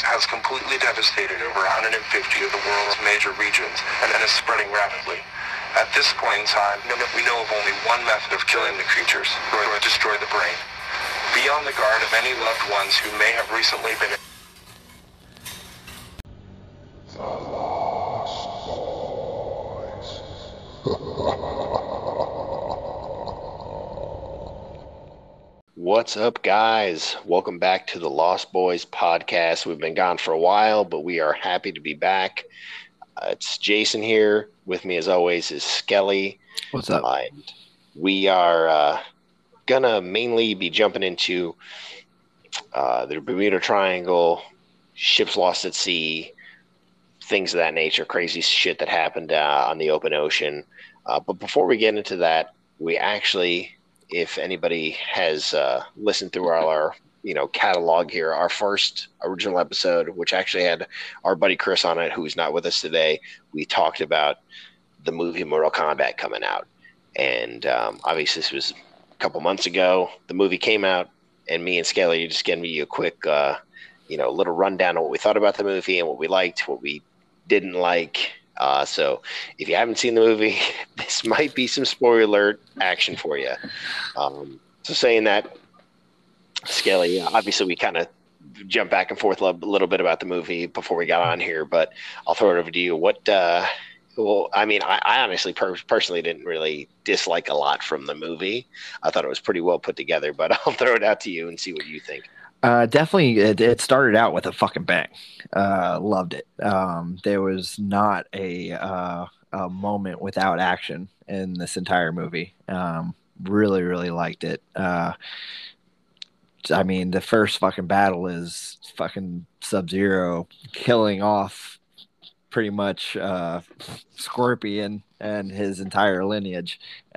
virus has completely devastated over 150 of the world's major regions and is spreading rapidly. At this point in time, we know of only one method of killing the creatures, or destroy the brain. Be on the guard of any loved ones who may have recently been What's up, guys? Welcome back to the Lost Boys podcast. We've been gone for a while, but we are happy to be back. Uh, it's Jason here. With me, as always, is Skelly. What's up? And we are uh, gonna mainly be jumping into uh, the Bermuda Triangle, ships lost at sea, things of that nature, crazy shit that happened uh, on the open ocean. Uh, but before we get into that, we actually if anybody has uh, listened through all our you know catalog here, our first original episode, which actually had our buddy Chris on it, who's not with us today, we talked about the movie Mortal Kombat coming out, and um, obviously this was a couple months ago. The movie came out, and me and Skelly just giving you a quick, uh, you know, little rundown of what we thought about the movie and what we liked, what we didn't like, uh, so if you haven't seen the movie, this might be some spoiler alert action for you. Um, so saying that, Skelly, obviously we kind of jump back and forth a little bit about the movie before we got on here, but I'll throw it over to you. What, uh, well, I mean, I, I honestly per- personally didn't really dislike a lot from the movie. I thought it was pretty well put together, but I'll throw it out to you and see what you think. Uh, definitely, it, it, started out with a fucking bang. Uh, loved it. Um, there was not a, uh, a moment without action in this entire movie. Um, really, really liked it. Uh, I mean, the first fucking battle is fucking Sub Zero killing off pretty much uh, Scorpion and his entire lineage.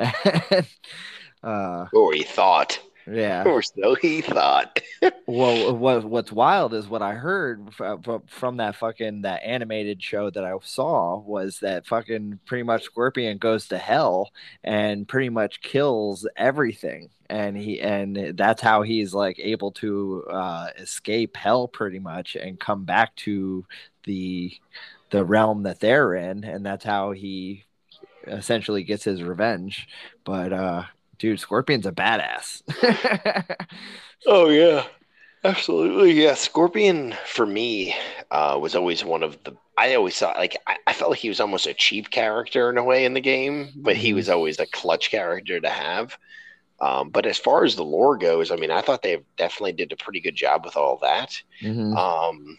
uh, or he thought. Yeah. Or so he thought. well, what what's wild is what I heard from, from that fucking that animated show that I saw was that fucking pretty much Scorpion goes to hell and pretty much kills everything and he and that's how he's like able to uh, escape hell pretty much and come back to the the realm that they're in and that's how he essentially gets his revenge but uh dude, Scorpion's a badass. oh yeah, absolutely. Yeah, Scorpion for me uh, was always one of the. I always thought like I, I, felt like he was almost a cheap character in a way in the game, but he was mm-hmm. always a clutch character to have. Um, but as far as the lore goes, I mean, I thought they definitely did a pretty good job with all that. Mm-hmm. Um,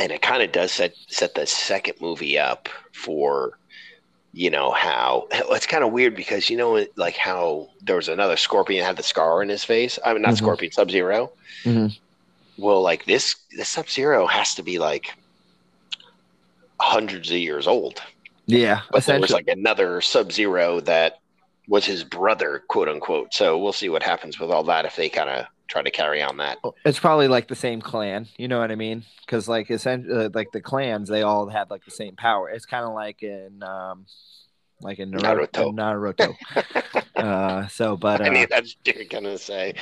and it kind of does set set the second movie up for you know how it's kind of weird because you know like how there was another scorpion had the scar in his face i mean not mm-hmm. scorpion sub zero mm-hmm. well like this this sub zero has to be like hundreds of years old yeah but there was like another sub zero that was his brother quote unquote so we'll see what happens with all that if they kind of try to carry on that it's probably like the same clan you know what i mean because like essentially uh, like the clans they all had like the same power it's kind of like in um like in Naruto. Naruto. Naruto. uh, so, but uh, I mean, that's you're gonna say.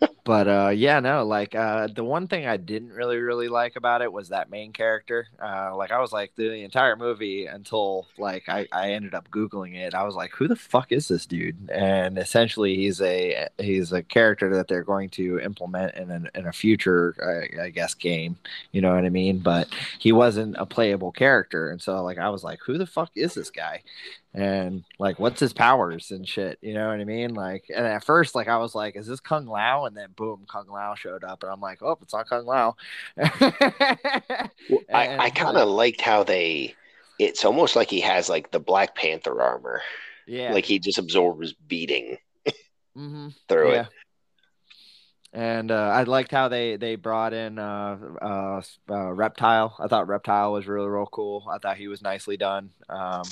but uh, yeah, no, like uh, the one thing I didn't really, really like about it was that main character. Uh, like I was like the, entire movie until like I, I ended up googling it. I was like, who the fuck is this dude? And essentially, he's a he's a character that they're going to implement in a, in a future, I, I guess, game. You know what I mean? But he wasn't a playable character, and so like I was like, who the fuck is this guy? And like what's his powers and shit you know what i mean like and at first like i was like is this kung lao and then boom kung lao showed up and i'm like oh it's not kung lao well, i, I kind of liked how they it's almost like he has like the black panther armor yeah like he just absorbs beating mm-hmm. through yeah. it and uh, I liked how they they brought in uh, uh, uh, reptile. I thought reptile was really real cool. I thought he was nicely done. Um,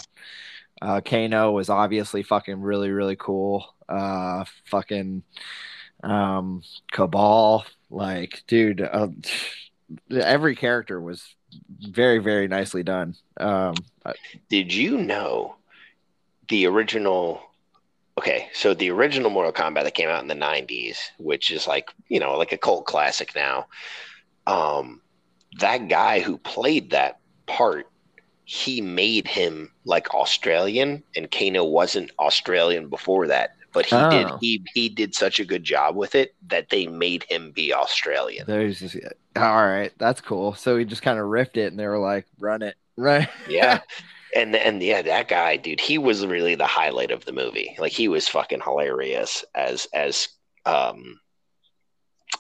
uh, Kano was obviously fucking really, really cool. Uh, fucking um, Kabal, like, dude, uh, every character was very, very nicely done. Um, Did you know the original? Okay, so the original Mortal Kombat that came out in the '90s, which is like you know like a cult classic now. um, that guy who played that part, he made him like Australian, and Kano wasn't Australian before that. But he did Oh. he he did such a good job with it that they made him be Australian. There's just, all right. That's cool. So he just kind of riffed it, and they were like, "Run it, right?" Yeah. And and yeah, that guy, dude, he was really the highlight of the movie. Like he was fucking hilarious as as um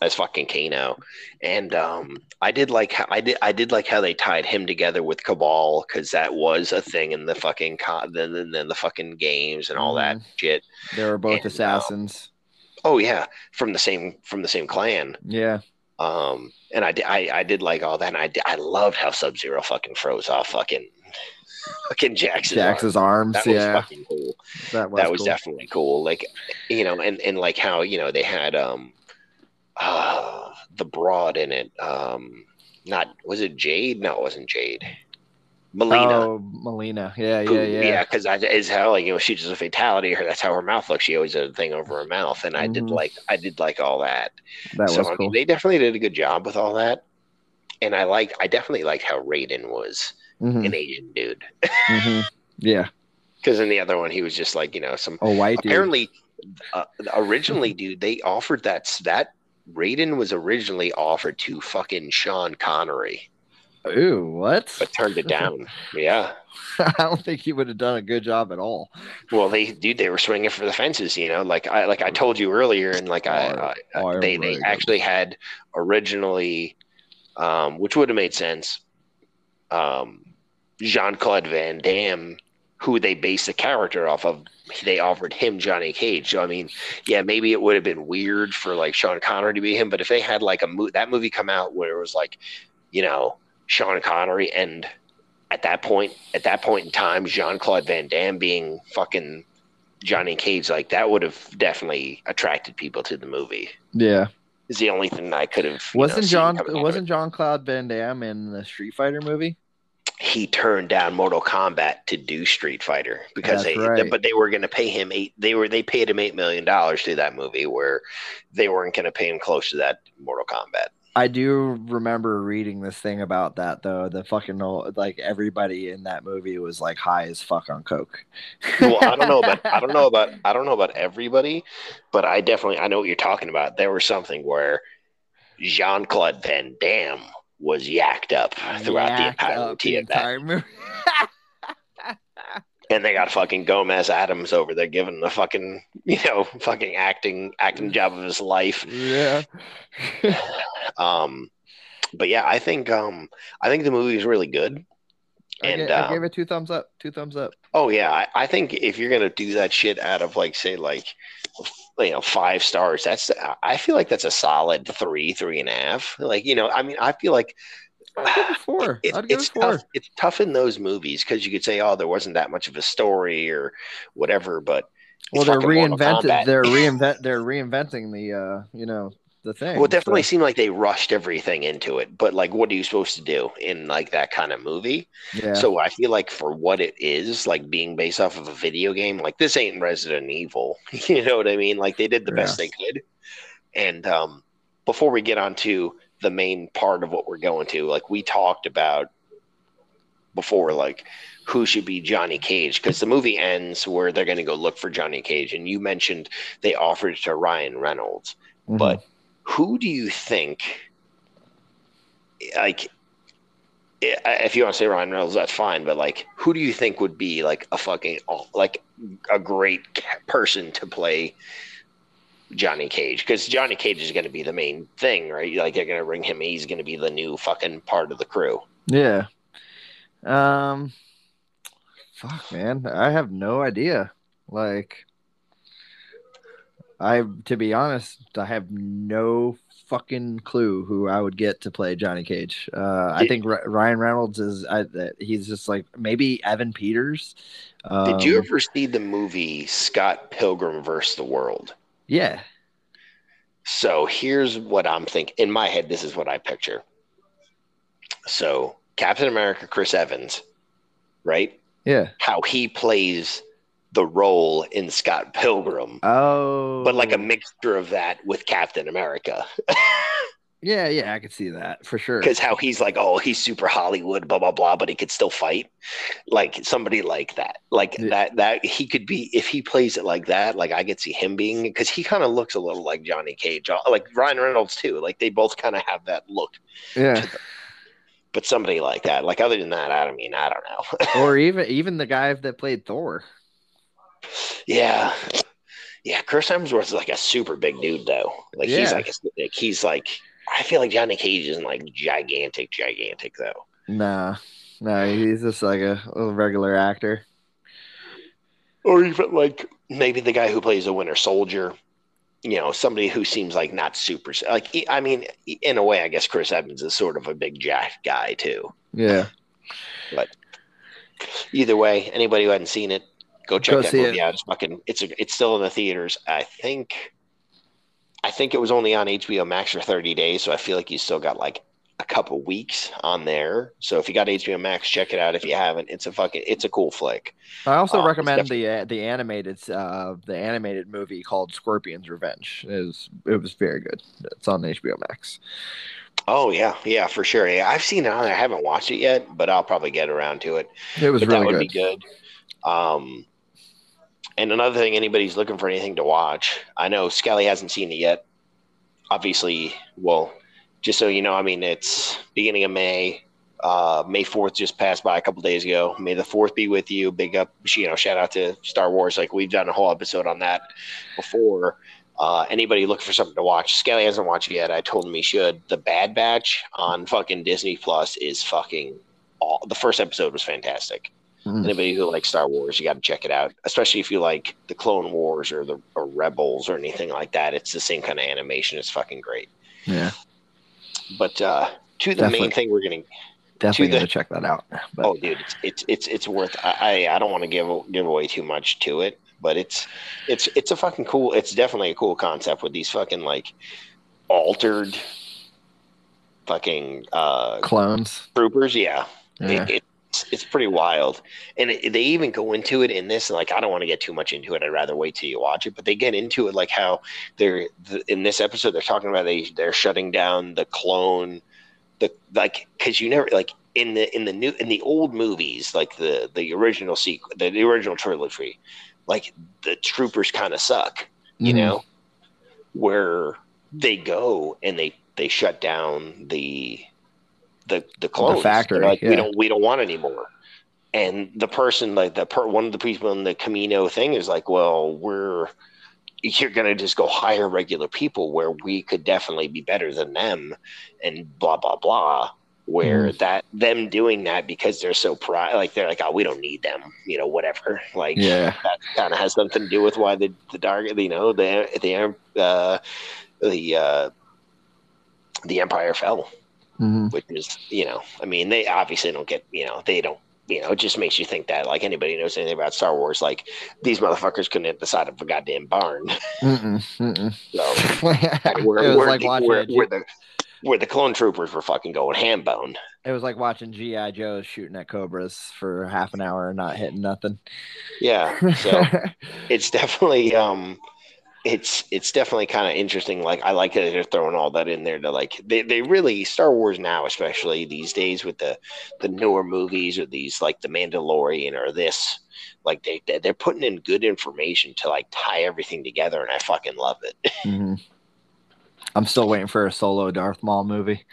as fucking Kano. And um I did like how I did I did like how they tied him together with Kabal because that was a thing in the fucking con then then then the fucking games and all that shit. They were both And, um, assassins. Oh yeah, from the same from the same clan. Yeah. Um, and I, I, I did like all that, and I, I loved how Sub Zero fucking froze off fucking, fucking Jackson's arm. Jax's arms. That was yeah. fucking cool. that was, that was cool. definitely cool. Like, you know, and and like how you know they had um, uh, the broad in it. Um, not was it Jade? No, it wasn't Jade. Mileena. Oh, Mileena. Yeah, yeah, yeah. yeah, because that is how like you know she does a fatality. Her that's how her mouth looks. She always had a thing over her mouth, and I did Mhm. like I did like all that. That so was I mean, cool. they definitely did a good job with all that. And I like I definitely liked how Raiden was Mhm, an Asian dude. mhm. Yeah. Because in the other one he was just like, you know, some Oh, white dude. apparently uh, originally, dude, they offered that that Raiden was originally offered to fucking Sean Connery, Ooh, what? but turned it down. yeah. I don't think he would have done a good job at all. Well, they dude, they were swinging for the fences, you know. Like I like I told you earlier, and like I, I, I they they actually had originally, um, which would have made sense. Um, Jean Claude Van Damme, who they based the character off of, they offered him Johnny Cage. So I mean, yeah, maybe it would have been weird for like Sean Connery to be him, but if they had like a mo- that movie come out where it was like, you know, Sean Connery and at that point, at that point in time, Jean Claude Van Damme being fucking Johnny Cage, like that would have definitely attracted people to the movie. Yeah. Is the only thing I could have. Wasn't seen John wasn't Jean Claude Van Damme in the Street Fighter movie? He turned down Mortal Kombat to do Street Fighter because That's they, right. but they were going to pay him eight. They were they paid him eight million dollars to that movie, where they weren't going to pay him close to that Mortal Kombat. I do remember reading this thing about that though. The fucking like everybody in that movie was like high as fuck on coke. well, I don't know about I don't know about I don't know about everybody, but I definitely I know what you're talking about. There was something where Jean Claude Van Damme was yacked up throughout the Yacked entirety up of the that, entire movie. and they got fucking Gomez Addams over there giving the fucking you know fucking acting acting job of his life. yeah. Um, but yeah, I think um I think the movie is really good. I, And, I um, gave it two thumbs up. Two thumbs up. Oh yeah, I, I think if you're gonna do that shit out of like say like you know five stars, that's I feel like that's a solid three, three and a half. Like you know, I mean, I feel like I'd it four. it- it's it four. tough. It's tough in those movies because you could say, oh, there wasn't that much of a story or whatever, but Well, they're reinvented. They're reinvent. They're reinventing the uh, you know, the thing. Well, it definitely so- seemed like they rushed everything into it. But like, what are you supposed to do in like that kind of movie? yeah. So I feel like for what it is, like being based off of a video game, like this ain't Resident Evil. You know what I mean? Like they did the best they could. And um, before we get on to the main part of what we're going to, like we talked about before, like who should be Johnny Cage, because the movie ends where they're going to go look for Johnny Cage, and you mentioned they offered it to Ryan Reynolds, Mhm. but who do you think, like? If you want to say Ryan Reynolds, that's fine. But like, who do you think would be like a fucking like a great person to play Johnny Cage? Because Johnny Cage is going to be the main thing, right? Like they're going to bring him. He's going to be the new fucking part of the crew. Yeah. Um fuck man, I have no idea. Like I to be honest, I have no fucking clue who I would get to play Johnny Cage. Uh I think R- Ryan Reynolds is I, he's just like maybe Evan Peters. Um, Did you ever see the movie Scott Pilgrim versus the World? Yeah. So here's what I'm thinking. In my head, this is what I picture. So Captain America, Chris Evans, right? Yeah. How he plays the role in Scott Pilgrim, Oh. but like a mixture of that with Captain America. Yeah, yeah, I could see that for sure. Because how he's like, oh, he's super Hollywood, blah blah blah, but he could still fight. Like somebody like that, like Yeah. that. That he could be if he plays it like that. Like I could see him being because he kind of looks a little like Johnny Cage, uh, like Ryan Reynolds too. Like they both kind of have that look. Yeah. But somebody like that, like other than that, I don't mean I don't know. or even even the guy that played Thor. Yeah, yeah. Chris Hemsworth is like a super big dude though. Like he's Yeah. like, like he's like. I feel like Johnny Cage isn't like gigantic, gigantic though. Nah, no, he's just like a, a regular actor. or even like maybe the guy who plays the Winter Soldier. You know, somebody who seems like not super like. I mean, in a way, I guess Chris Evans is sort of a big jack guy too. Yeah. But either way, anybody who hadn't seen it, go check Go that movie it. out. It's fucking. It's a, It's still in the theaters. I think. I think it was only on HBO Max for 30 days, so I feel like you still got like a couple weeks on there. So if you got HBO Max, check it out. If you haven't, it's a fucking. It's a cool flick. I also it's recommend the uh, the animated uh the animated movie called Scorpion's Revenge. It was it was very good. It's on HBO Max. Oh yeah, yeah, for sure. Yeah, I've seen it on there. I haven't watched it yet, but I'll probably get around to it. It was but that really would good. be good. Um, and another thing, anybody's looking for anything to watch, I know Skelly hasn't seen it yet. Obviously, well, just so you know, I mean, it's beginning of May. Uh, May fourth just passed by a couple days ago. May the fourth be with you. Big up, you know, shout out to Star Wars. Like we've done a whole episode on that before. Uh, anybody looking for something to watch? Skelly hasn't watched it yet. I told him he should. The Bad Batch on fucking Disney Plus is fucking. All, the first episode was fantastic Mm. anybody who likes Star Wars, you got to check it out. Especially if you like the Clone Wars or the or Rebels or anything like that. It's the same kind of animation. It's fucking great. Yeah, But uh, to the main thing, we're getting. definitely the- gonna check that out. But Oh, dude, it's it's it's, it's worth. I I, don't want to give give away too much to it, but it's it's it's a fucking cool. It's definitely a cool concept with these fucking like altered fucking uh clones. troopers. Yeah, Yeah. It, it's it's pretty wild, and it, they even go into it in this. And Like, I don't want to get too much into it. I'd rather wait till you watch it. But they get into it like how they're the, in this episode. They're talking about they they're shutting down the clone, the like because you never like in the in the new in the old movies like the the original sequel the, the original trilogy, like the troopers kind of suck. You Mhm. know, where they go and they they shut down the the the clones. factory, They're like yeah. we don't we don't want anymore. And the person like the per, one of the people in the Kamino thing is like, well, we're you're gonna just go hire regular people where we could definitely be better than them, and blah blah blah. Where Mm. that them doing that because they're so proud, like they're like, oh, we don't need them, you know, whatever. Like, Yeah. that kind of has something to do with why the the dark, you know, the the uh, the uh, the empire fell, Mhm. which is, you know, I mean, they obviously don't get, you know, they don't. You know, it just makes you think that, like anybody knows anything about Star Wars, like these motherfuckers couldn't hit the side of a goddamn barn. Mm-mm, mm-mm. So it where, was where, like the, where, a G- where the where the clone troopers were fucking going ham bone. it was like watching GI Joes shooting at cobras for half an hour and not hitting nothing. Yeah, so it's definitely um it's it's definitely kind of interesting like i like that they're throwing all that in there to like they, they really star wars now especially these days with the the newer movies or these like the mandalorian or this like they they- they're putting in good information to like tie everything together and i fucking love it Mhm. I'm still waiting for a solo Darth Maul movie.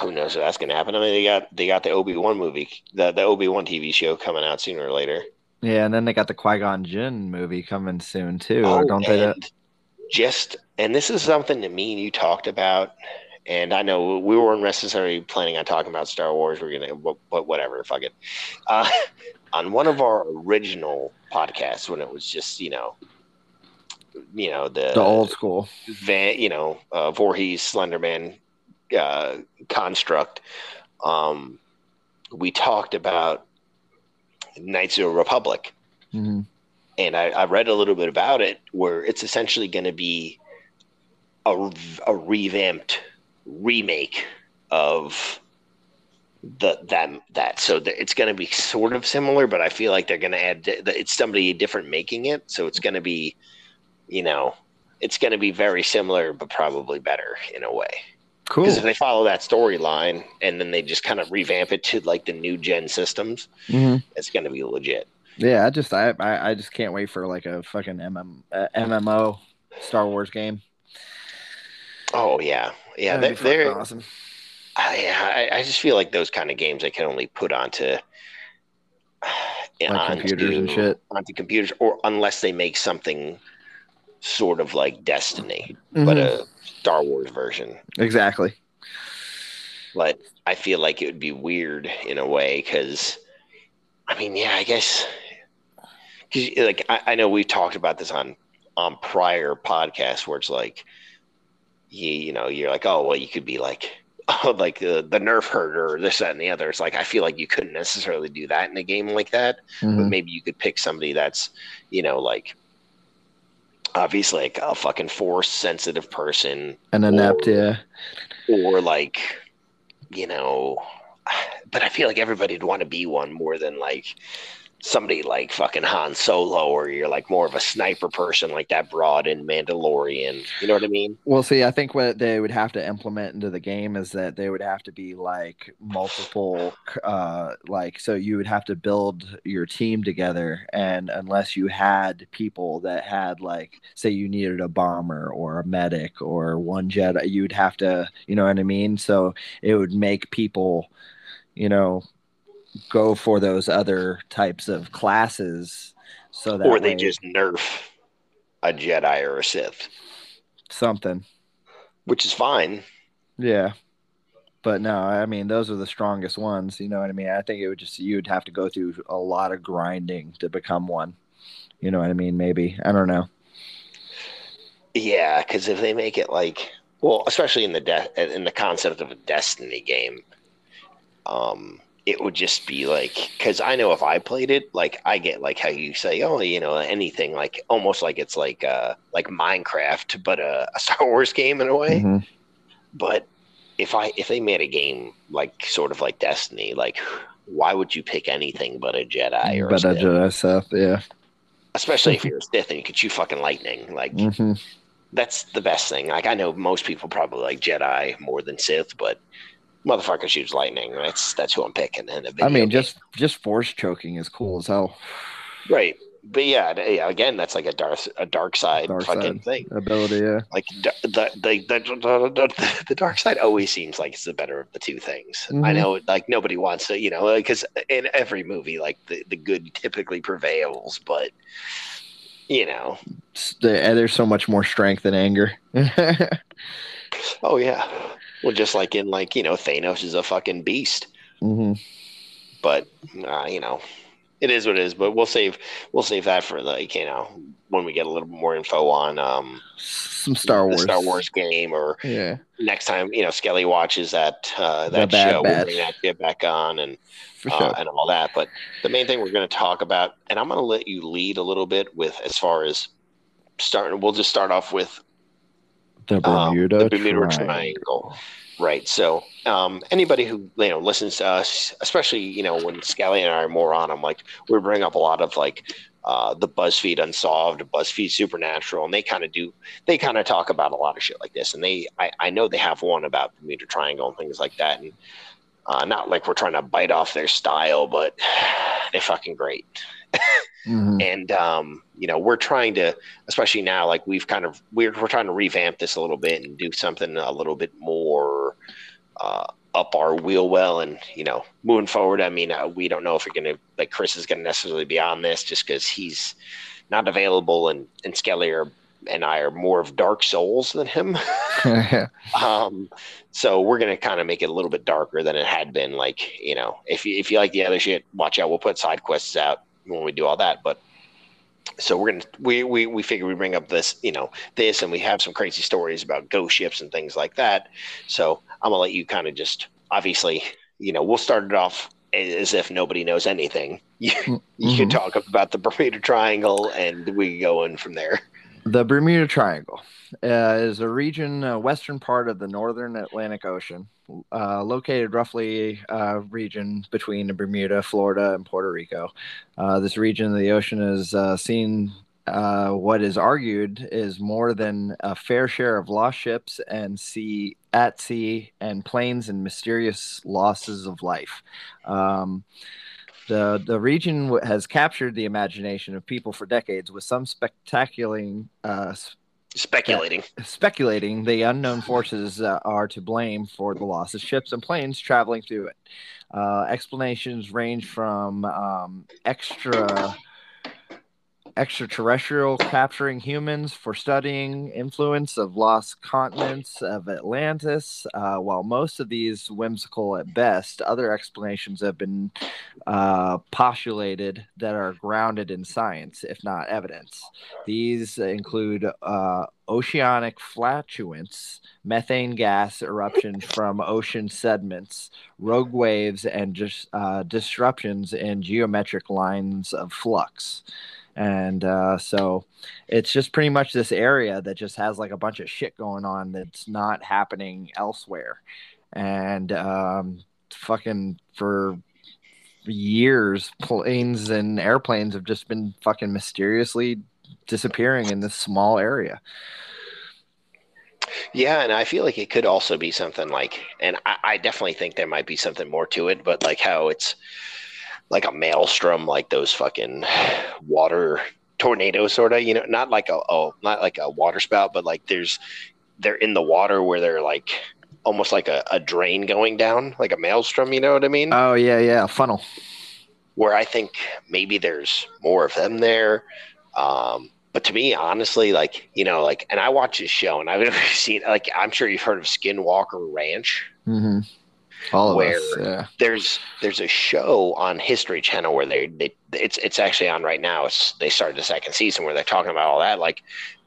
who knows if that's gonna happen i mean they got they got the obi-wan movie the, the obi-wan tv show coming out sooner or later Yeah, and then they got the Qui Gon Jinn movie coming soon too. Oh, don't they? and just and this is something that me and you talked about, and I know we weren't necessarily planning on talking about Star Wars. We're gonna, but, but whatever, fuck it. Uh, on one of our original podcasts, when it was just you know, you know the the old school. Van, you know, uh, Voorhees Slenderman uh, construct. Um, we talked about Knights of the Republic Mhm. and I, I read a little bit about it where it's essentially going to be a, a revamped remake of the that that so that it's going to be sort of similar but i feel like they're going to add it's somebody different making it so it's going to be you know it's going to be very similar, but probably better in a way. Cool. Because if they follow that storyline and then they just kind of revamp it to like the new gen systems, Mhm. it's going to be legit. Yeah, I just I, I just can't wait for like a fucking MM, uh, MMO Star Wars game. Oh yeah, yeah. That'd They're, awesome. I, I just feel like those kind of games I can only put onto Like computers and shit. onto computers, or unless they make something sort of like Destiny, but Mhm. a Star Wars version. exactly. But I feel like it would be weird in a way because, I mean, yeah, I guess because like I, I know we've talked about this on on prior podcasts where it's like you you know you're like oh well you could be like oh like the the nerf herder or this that and the other it's like I feel like you couldn't necessarily do that in a game like that but Mhm. maybe you could pick somebody that's you know like obviously like a fucking force sensitive person An inept, or- yeah. or like you know but i feel like everybody'd want to be one more than like somebody like fucking han solo or you're like more of a sniper person like that broad in mandalorian you know what i mean Well, see, I think what they would have to implement into the game is that they would have to be like multiple, uh, like so you would have to build your team together, and unless you had people that had like, say, you needed a bomber or a medic or one Jedi, you'd have to, you know what I mean? So it would make people, you know, go for those other types of classes, so that or they way- just nerf a jedi or a sith something. which is fine Yeah. But no, I mean those are the strongest ones, you know what I mean? I think it would just you'd have to go through a lot of grinding to become one. You know what I mean? Maybe. I don't know. yeah because if they make it like well especially in the de- in the concept of a destiny game um it would just be like because i know if i played it like i get like how you say oh you know anything like almost like it's like uh like minecraft but a, a star wars game in a way Mhm. but if i if they made a game like sort of like destiny like why would you pick anything but a jedi or But a? Jedi Sith, yeah. especially if you're a Sith and you can shoot fucking lightning like hmm that's the best thing. Like I know most people probably like Jedi more than Sith, but motherfucker shoots lightning. That's that's who I'm picking. In a I video mean, game. just just force choking is cool as hell. right. But yeah, yeah, again, that's like a dark a dark side Dark fucking side. thing. Ability, yeah. Like the the, the the the dark side always seems like it's the better of the two things. I Mhm. know, like nobody wants to, you know, because in every movie, like the the good typically prevails, but you know, the- There's so much more strength than anger. oh yeah, well, just like in like you know, Thanos is a fucking beast. hmm but uh, you know it is what it is but we'll save we'll save that for like you know when we get a little more info on um Some Star Wars. star wars game or Yeah. next time you know skelly watches that uh that show we'll bring that shit back on and For uh, sure. and all that but the main thing we're going to talk about and i'm going to let you lead a little bit with as far as starting we'll just start off with the um, Bermuda, the Bermuda Triangle. Triangle. Right. So, um, anybody who you know listens to us, especially you know when Skelly and I are more on them, like we bring up a lot of like uh, the BuzzFeed Unsolved, BuzzFeed Supernatural, and they kind of do they kind of talk about a lot of shit like this. And they, I, I know they have one about the Bermuda Triangle and things like that. And uh, not like we're trying to bite off their style, but they're fucking great Mhm. and um, you know we're trying to especially now like we've kind of we're, we're trying to revamp this a little bit and do something a little bit more uh, up our wheel well and you know moving forward. I mean uh, we don't know if we're gonna like chris is gonna necessarily be on this just because he's not available and and skelly are, and i are more of dark souls than him. Um so we're gonna kind of make it a little bit darker than it had been like you know if you if you like the other shit watch out. We'll put side quests out when we do all that but so we're gonna we we, we figure we bring up this you know this and we have some crazy stories about ghost ships and things like that. So i'm gonna let you kind of just obviously you know we'll start it off as if nobody knows anything. You, you can Mhm. talk about the bermuda triangle and we go in from there The Bermuda Triangle uh, is a region, uh, western part of the northern Atlantic Ocean, uh, located roughly uh, region between Bermuda, Florida, and Puerto Rico. Uh, this region of the ocean is uh, seen uh, what is argued is more than a fair share of lost ships and sea at sea and planes and mysterious losses of life. Um, the, the region has captured the imagination of people for decades with some spectacular uh, speculating. speculating the unknown forces uh, are to blame for the loss of ships and planes traveling through it. Uh, explanations range from um, extra extraterrestrial capturing humans for studying influence of lost continents of Atlantis. Uh, while most of these whimsical at best, other explanations have been uh, postulated that are grounded in science, if not evidence. These include uh, oceanic flatulence, methane gas eruptions from ocean sediments, rogue waves, and just uh, disruptions in geometric lines of flux and uh, so it's just pretty much this area that just has like a bunch of shit going on that's not happening elsewhere. And um, fucking for years planes and airplanes have just been fucking mysteriously disappearing in this small area. Yeah, and I feel like it could also be something like, and I, I, definitely think there might be something more to it, but like how it's like a maelstrom, like those fucking water tornado sort of. You know, not like a oh, not like a water spout, but like there's they're in the water where they're like almost like a, a drain going down, like a maelstrom. You know what I mean? Oh yeah, yeah, funnel. Where I think maybe there's more of them there. Um, but to me, honestly, like you know, like, and I watch this show, and I've seen, like, I'm sure you've heard of Skinwalker Ranch. Mm-hmm. All of where us, yeah. there's there's a show on History Channel where they, they it's it's actually on right now. It's they started the second season where they're talking about all that. Like,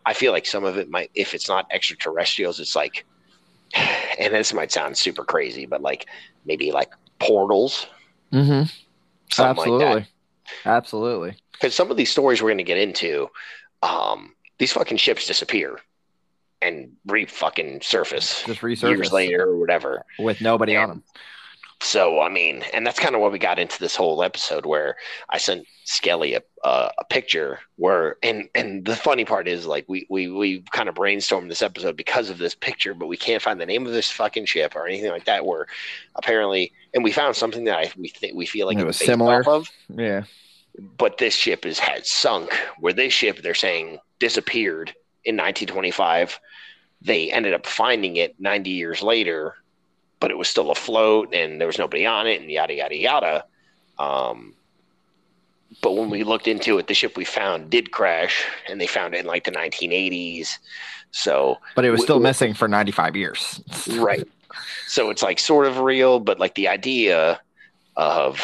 I feel like some of it might, if it's not extraterrestrials, it's like, and this might sound super crazy, but like maybe like portals. Mm-hmm. Absolutely, like absolutely. Because some of these stories we're going to get into, um, these fucking ships disappear and re fucking surface just resurface years later or whatever with nobody and on them. So I mean, and that's kind of what we got into this whole episode where I sent Skelly a, a, a picture where, and and the funny part is like we we we kind of brainstormed this episode because of this picture, but we can't find the name of this fucking ship or anything like that. Where apparently, and we found something that I we think we feel like it was similar. Of, yeah, but this ship is had sunk. Where this ship, they're saying disappeared in 1925. They ended up finding it 90 years later, but it was still afloat and there was nobody on it and yada, yada, yada. Um, but when we looked into it, the ship we found did crash and they found it in like the 1980s. So, but it was still we, missing for 95 years. right. So it's like sort of real, but like the idea of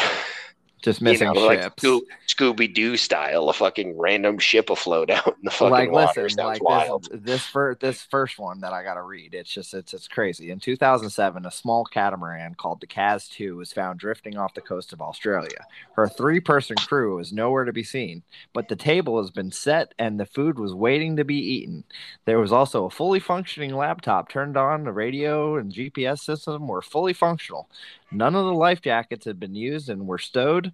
just missing you know, ships. Like Scooby Doo style, a fucking random ship afloat out in the fucking like, water. Listen, like wild. This, this first this first one that I got to read, it's just it's it's crazy. In 2007, a small catamaran called the Kaz 2 was found drifting off the coast of Australia. Her three-person crew is nowhere to be seen, but the table has been set and the food was waiting to be eaten. There was also a fully functioning laptop turned on. The radio and GPS system were fully functional. None of the life jackets had been used and were stowed.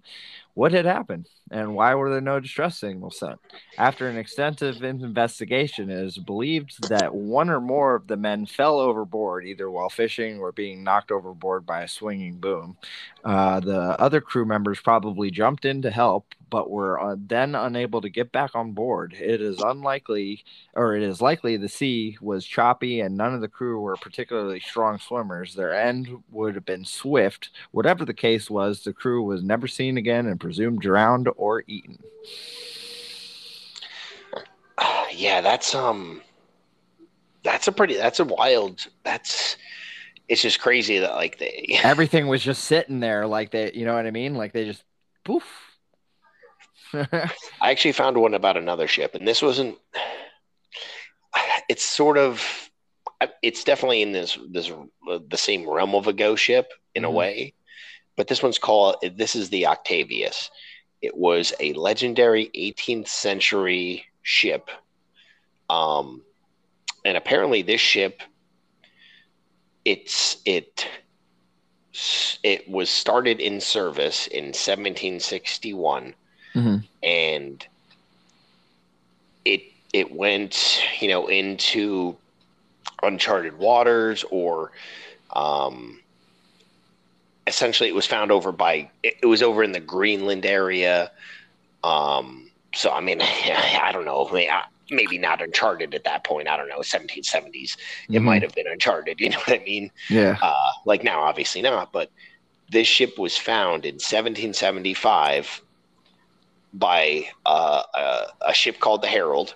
What had happened, and why were there no distress signals sent? After an extensive investigation, it is believed that one or more of the men fell overboard, either while fishing or being knocked overboard by a swinging boom. Uh, the other crew members probably jumped in to help, but were uh, then unable to get back on board. It is unlikely, or it is likely, the sea was choppy and none of the crew were particularly strong swimmers. Their end would have been swift. Whatever the case was, the crew was never seen again and presumed drowned or eaten. Yeah, that's um, that's a pretty, that's a wild, that's it's just crazy that like they everything was just sitting there like they you know what i mean like they just poof I actually found one about another ship, and this wasn't. It's sort of. It's definitely in this this the same realm of a ghost ship in mm-hmm. a way, but this one's called. This is the Octavius. It was a legendary 18th century ship, um, and apparently this ship. It's it it was started in service in 1761 mm-hmm. and it it went you know into uncharted waters or um, essentially it was found over by it, it was over in the Greenland area. Um, so I mean, I don't know. maybe not Uncharted at that point. I don't know, 1770s. It mm-hmm. might have been Uncharted. You know what I mean? Yeah. Uh, like now, obviously not. But this ship was found in 1775 by uh, a, a, ship called the Herald,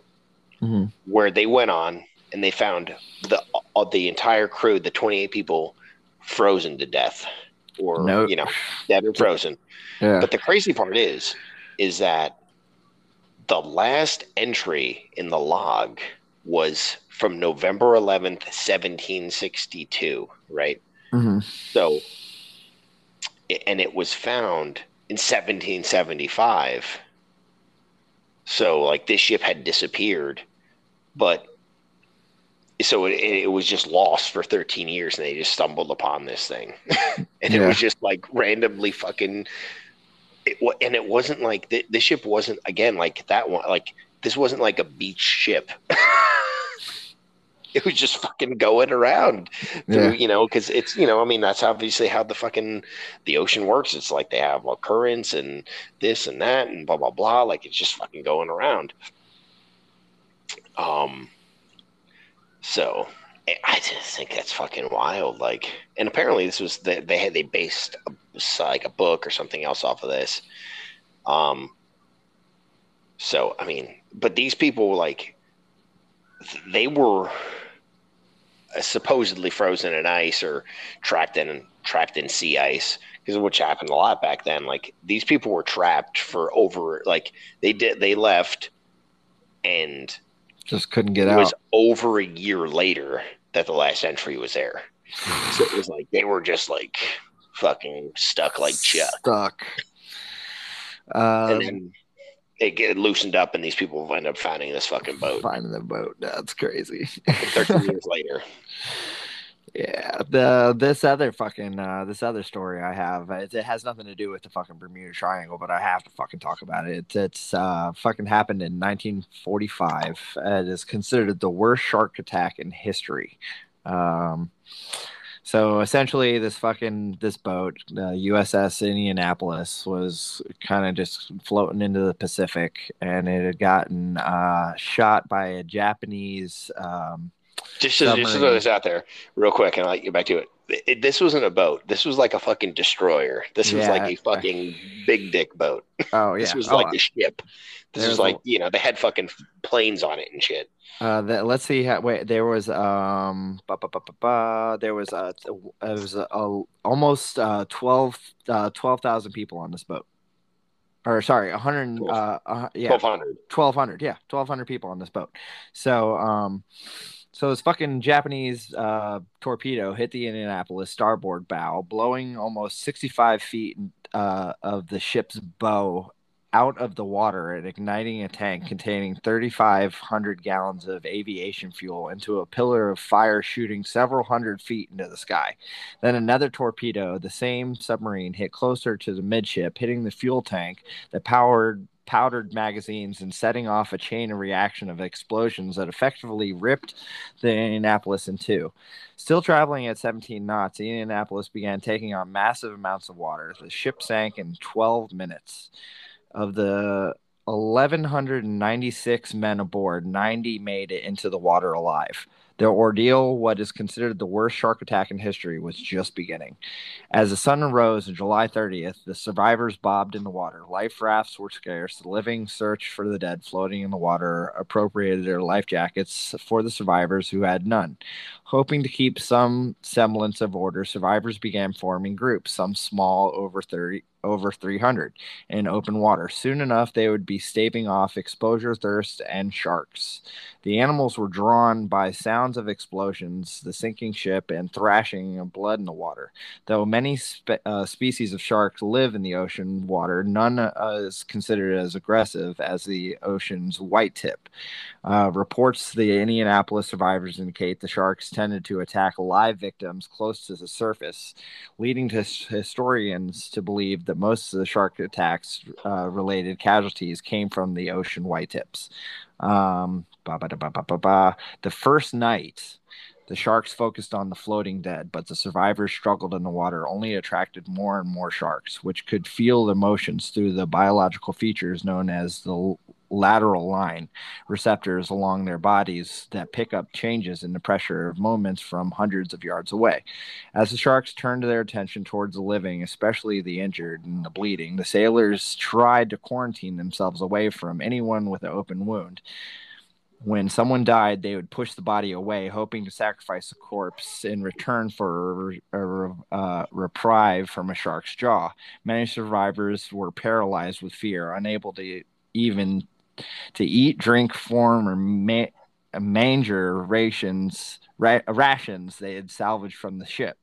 mm-hmm. where they went on and they found the uh, the entire crew, the 28 people, frozen to death, or nope. you know, dead or frozen. Yeah. But the crazy part is, is that the last entry in the log was from November 11th, 1762, right? Mm-hmm. So, and it was found in 1775. So, like, this ship had disappeared, but so it, it was just lost for 13 years and they just stumbled upon this thing. and yeah. it was just like randomly fucking it, and it wasn't like the, the ship wasn't again like that one like this wasn't like a beach ship it was just fucking going around through, yeah. you know because it's you know i mean that's obviously how the fucking the ocean works it's like they have well, currents and this and that and blah blah blah like it's just fucking going around um so I just think that's fucking wild. Like, and apparently this was the, they had they based a, like a book or something else off of this. Um. So I mean, but these people were like they were supposedly frozen in ice or trapped in trapped in sea ice because which happened a lot back then. Like these people were trapped for over like they did they left and just couldn't get it out. It was over a year later that the last entry was there. so it was like they were just like fucking stuck like Chuck. Stuck. Um, and then it get loosened up, and these people end up finding this fucking boat. Finding the boat. That's crazy. Thirteen years later. Yeah, the this other fucking uh, this other story I have it, it, has nothing to do with the fucking Bermuda Triangle, but I have to fucking talk about it. It's, it's uh, fucking happened in 1945. It is considered the worst shark attack in history. Um, so essentially, this fucking this boat, the USS Indianapolis, was kind of just floating into the Pacific, and it had gotten uh, shot by a Japanese. Um, just to, just to throw this out there real quick, and I'll get back to it. It. This wasn't a boat. This was like a fucking destroyer. This was yeah. like a fucking big dick boat. Oh yeah. this was oh, like a ship. This was like a, you know they had fucking planes on it and shit. Uh, that, let's see. How, wait, there was um, ba, ba, ba, ba, ba, there was a it was a, a almost uh 12 uh 12,000 people on this boat. Or sorry, 100 uh, uh yeah. 1200. 1200, yeah. 1200 people on this boat. So um so this fucking Japanese uh, torpedo hit the Indianapolis starboard bow, blowing almost 65 feet uh, of the ship's bow out of the water and igniting a tank containing 3,500 gallons of aviation fuel into a pillar of fire shooting several hundred feet into the sky. Then another torpedo, the same submarine, hit closer to the midship, hitting the fuel tank that powered powdered magazines and setting off a chain reaction of explosions that effectively ripped the Indianapolis in two. Still traveling at 17 knots, the Indianapolis began taking on massive amounts of water. The ship sank in 12 minutes. Of the 1,196 men aboard, 90 made it into the water alive. The ordeal, what is considered the worst shark attack in history, was just beginning. As the sun rose on July 30th, the survivors bobbed in the water. Life rafts were scarce. The living searched for the dead floating in the water, appropriated their life jackets for the survivors who had none. Hoping to keep some semblance of order, survivors began forming groups, some small, over 30, over 300 in open water. Soon enough, they would be staving off exposure, thirst, and sharks. The animals were drawn by sounds of explosions, the sinking ship, and thrashing of blood in the water. Though many spe- uh, species of sharks live in the ocean water, none uh, is considered as aggressive as the ocean's white tip. Uh, reports the Indianapolis survivors indicate the sharks tended to attack live victims close to the surface, leading to historians to believe that most of the shark attacks uh, related casualties came from the ocean white tips. Um. The first night, the sharks focused on the floating dead, but the survivors struggled in the water, only attracted more and more sharks, which could feel the motions through the biological features known as the lateral line receptors along their bodies that pick up changes in the pressure of moments from hundreds of yards away. As the sharks turned their attention towards the living, especially the injured and the bleeding, the sailors tried to quarantine themselves away from anyone with an open wound. When someone died, they would push the body away, hoping to sacrifice the corpse in return for a, a, a uh, reprieve from a shark's jaw. Many survivors were paralyzed with fear, unable to even to eat, drink, form, or ma- manger rations ra- rations they had salvaged from the ship.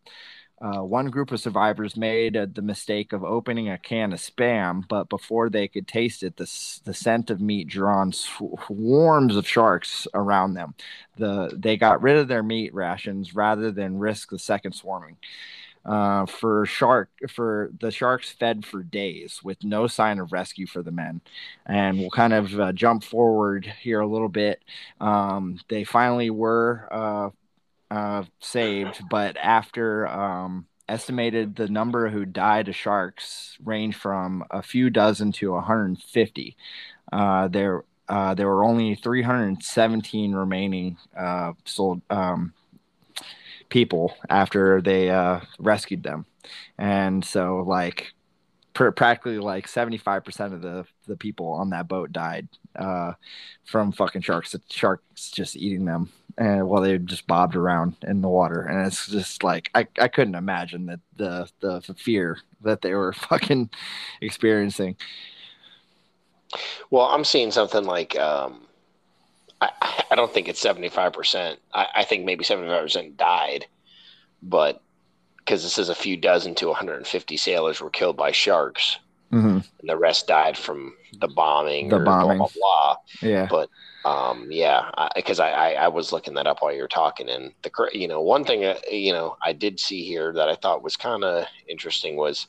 Uh, one group of survivors made uh, the mistake of opening a can of spam, but before they could taste it, the, the scent of meat drawn swarms of sharks around them. The, they got rid of their meat rations rather than risk the second swarming uh, for shark for the sharks fed for days with no sign of rescue for the men. And we'll kind of uh, jump forward here a little bit. Um, they finally were uh, uh saved but after um, estimated the number who died of sharks range from a few dozen to 150 uh, there uh, there were only 317 remaining sold um, people after they uh, rescued them, and so like pr- practically like seventy five percent of the the people on that boat died uh, from fucking sharks. The sharks just eating them, and while they just bobbed around in the water, and it's just like I, I couldn't imagine that the the fear that they were fucking experiencing. Well, I'm seeing something like um, I, I don't think it's 75%. I, I think maybe 75% died, but because this is a few dozen to 150 sailors were killed by sharks. Mm-hmm. And the rest died from the bombing, the bombing, blah, blah, blah. Yeah. But um, yeah, because I, I, I, was looking that up while you were talking, and the you know one thing uh, you know I did see here that I thought was kind of interesting was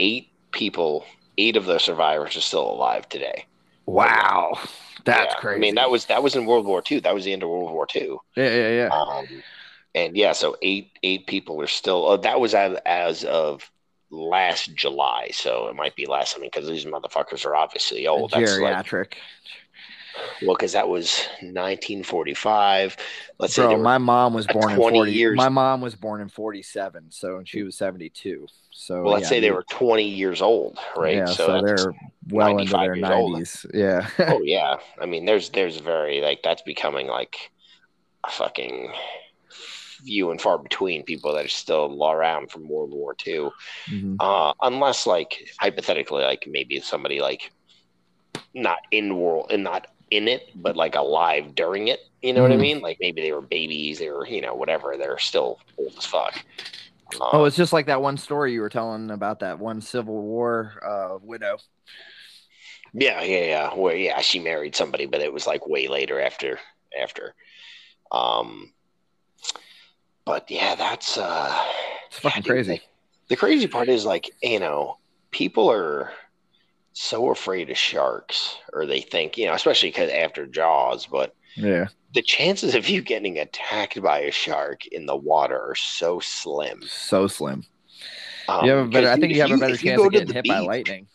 eight people, eight of the survivors are still alive today. Wow. That's yeah. crazy. I mean, that was that was in World War II. That was the end of World War II. Yeah, yeah, yeah. Um, and yeah, so eight eight people are still. Oh, that was as, as of last July, so it might be less. I mean, because these motherfuckers are obviously old. Geriatric. Like, well, because that was 1945. Let's Bro, say my mom was born in 40 years. My mom was born in 47, so she was 72. So well, let's yeah, say they were 20 years old, right? Yeah, so, so they're well into their 90s. Old. Yeah. oh yeah, I mean, there's there's very like that's becoming like a fucking few and far between people that are still around from World War II, mm-hmm. uh, unless like hypothetically, like maybe somebody like not in world and not in it, but like alive during it. You know mm. what I mm-hmm. mean? Like maybe they were babies, they were, you know, whatever. They're still old as fuck. Um, oh, it's just like that one story you were telling about that one Civil War uh, widow. Yeah, yeah, yeah. Where yeah, she married somebody, but it was like way later after after. Um, but yeah, that's uh, it's fucking yeah, crazy. The, the crazy part is like you know people are so afraid of sharks, or they think, you know, especially because after Jaws, but yeah, the chances of you getting attacked by a shark in the water are so slim. So slim. Um, you have a better. I think you have a better chance of getting hit beach, by lightning.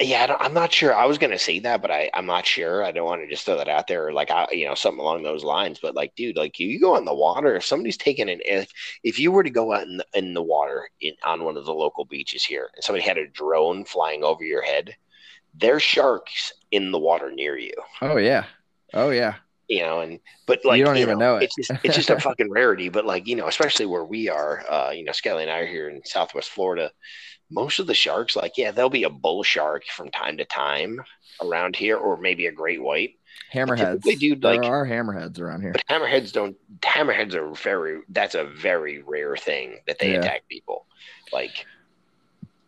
Yeah, I am not sure. I was going to say that, but I, I'm not sure. I don't want to just throw that out there, like I, you know, something along those lines. But like, dude, like you, you go in the water. If somebody's taking an, if if you were to go out in the, in the water in, on one of the local beaches here, and somebody had a drone flying over your head, there's sharks in the water near you. Oh yeah, oh yeah. You know, and but like you don't you even know, know, it. It's just it's just a fucking rarity. But like you know, especially where we are, uh, you know, Skelly and I are here in Southwest Florida most of the sharks, like, yeah, there'll be a bull shark from time to time around here, or maybe a great white. Hammerheads. They do like there are hammerheads around here. But hammerheads don't hammerheads are very that's a very rare thing that they yeah. attack people. Like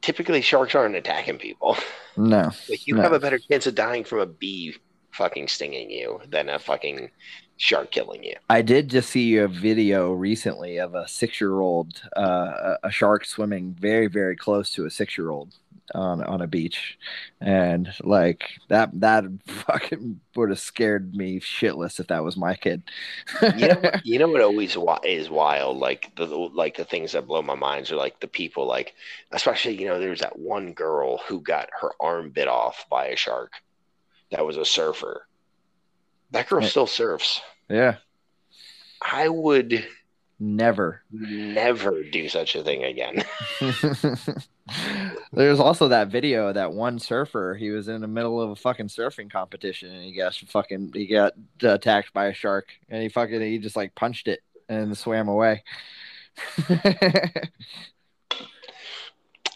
typically sharks aren't attacking people. No. like you no. have a better chance of dying from a bee fucking stinging you than a fucking shark killing you. I did just see a video recently of a six year old, uh, a shark swimming very, very close to a six year old. on on a beach, and like that that fucking would have scared me shitless if that was my kid. you know, you know what always is wild, like the like the things that blow my mind are like the people, like especially you know, there's that one girl who got her arm bit off by a shark. That was a surfer. That girl still surfs. Yeah. I would never, never do such a thing again. There's also that video of that one surfer. He was in the middle of a fucking surfing competition and he got fucking he got attacked by a shark and he fucking he just like punched it and swam away. yeah,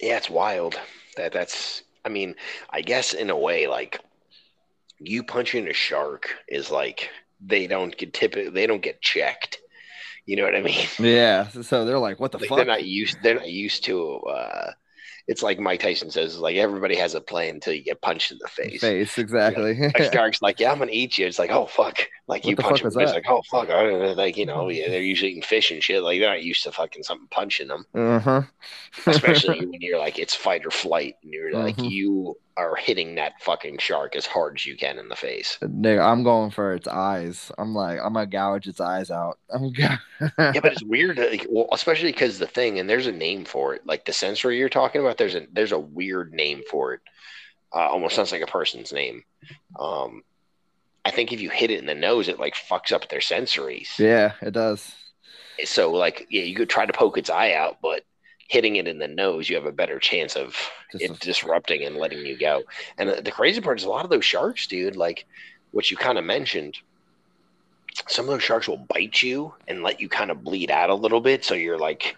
it's wild. That that's I mean, I guess in a way like you punching a shark is like they don't get typically they don't get checked. You know what I mean? Yeah. So they're like, "What the like fuck?" They're not used. They're not used to. Uh, it's like Mike Tyson says, like everybody has a plan until you get punched in the face. Face, exactly. You know, shark's like, yeah, I'm gonna eat you. It's like, oh fuck, like what you punch them. It's like, oh fuck, like you know, yeah, they're usually eating fish and shit. Like they're not used to fucking something punching them. Uh-huh. Especially when you're like, it's fight or flight, and you're like, uh-huh. you are hitting that fucking shark as hard as you can in the face. Nigga, I'm going for its eyes. I'm like, I'm gonna gouge its eyes out. I'm yeah, but it's weird. Like, well, especially because the thing, and there's a name for it. Like the sensory you're talking about, there's a there's a weird name for it. Uh, almost sounds like a person's name. Um, I think if you hit it in the nose, it like fucks up their sensories. Yeah, it does. So like, yeah, you could try to poke its eye out, but hitting it in the nose, you have a better chance of Just it a- disrupting and letting you go. And the, the crazy part is a lot of those sharks, dude, like what you kind of mentioned, some of those sharks will bite you and let you kind of bleed out a little bit. So you're like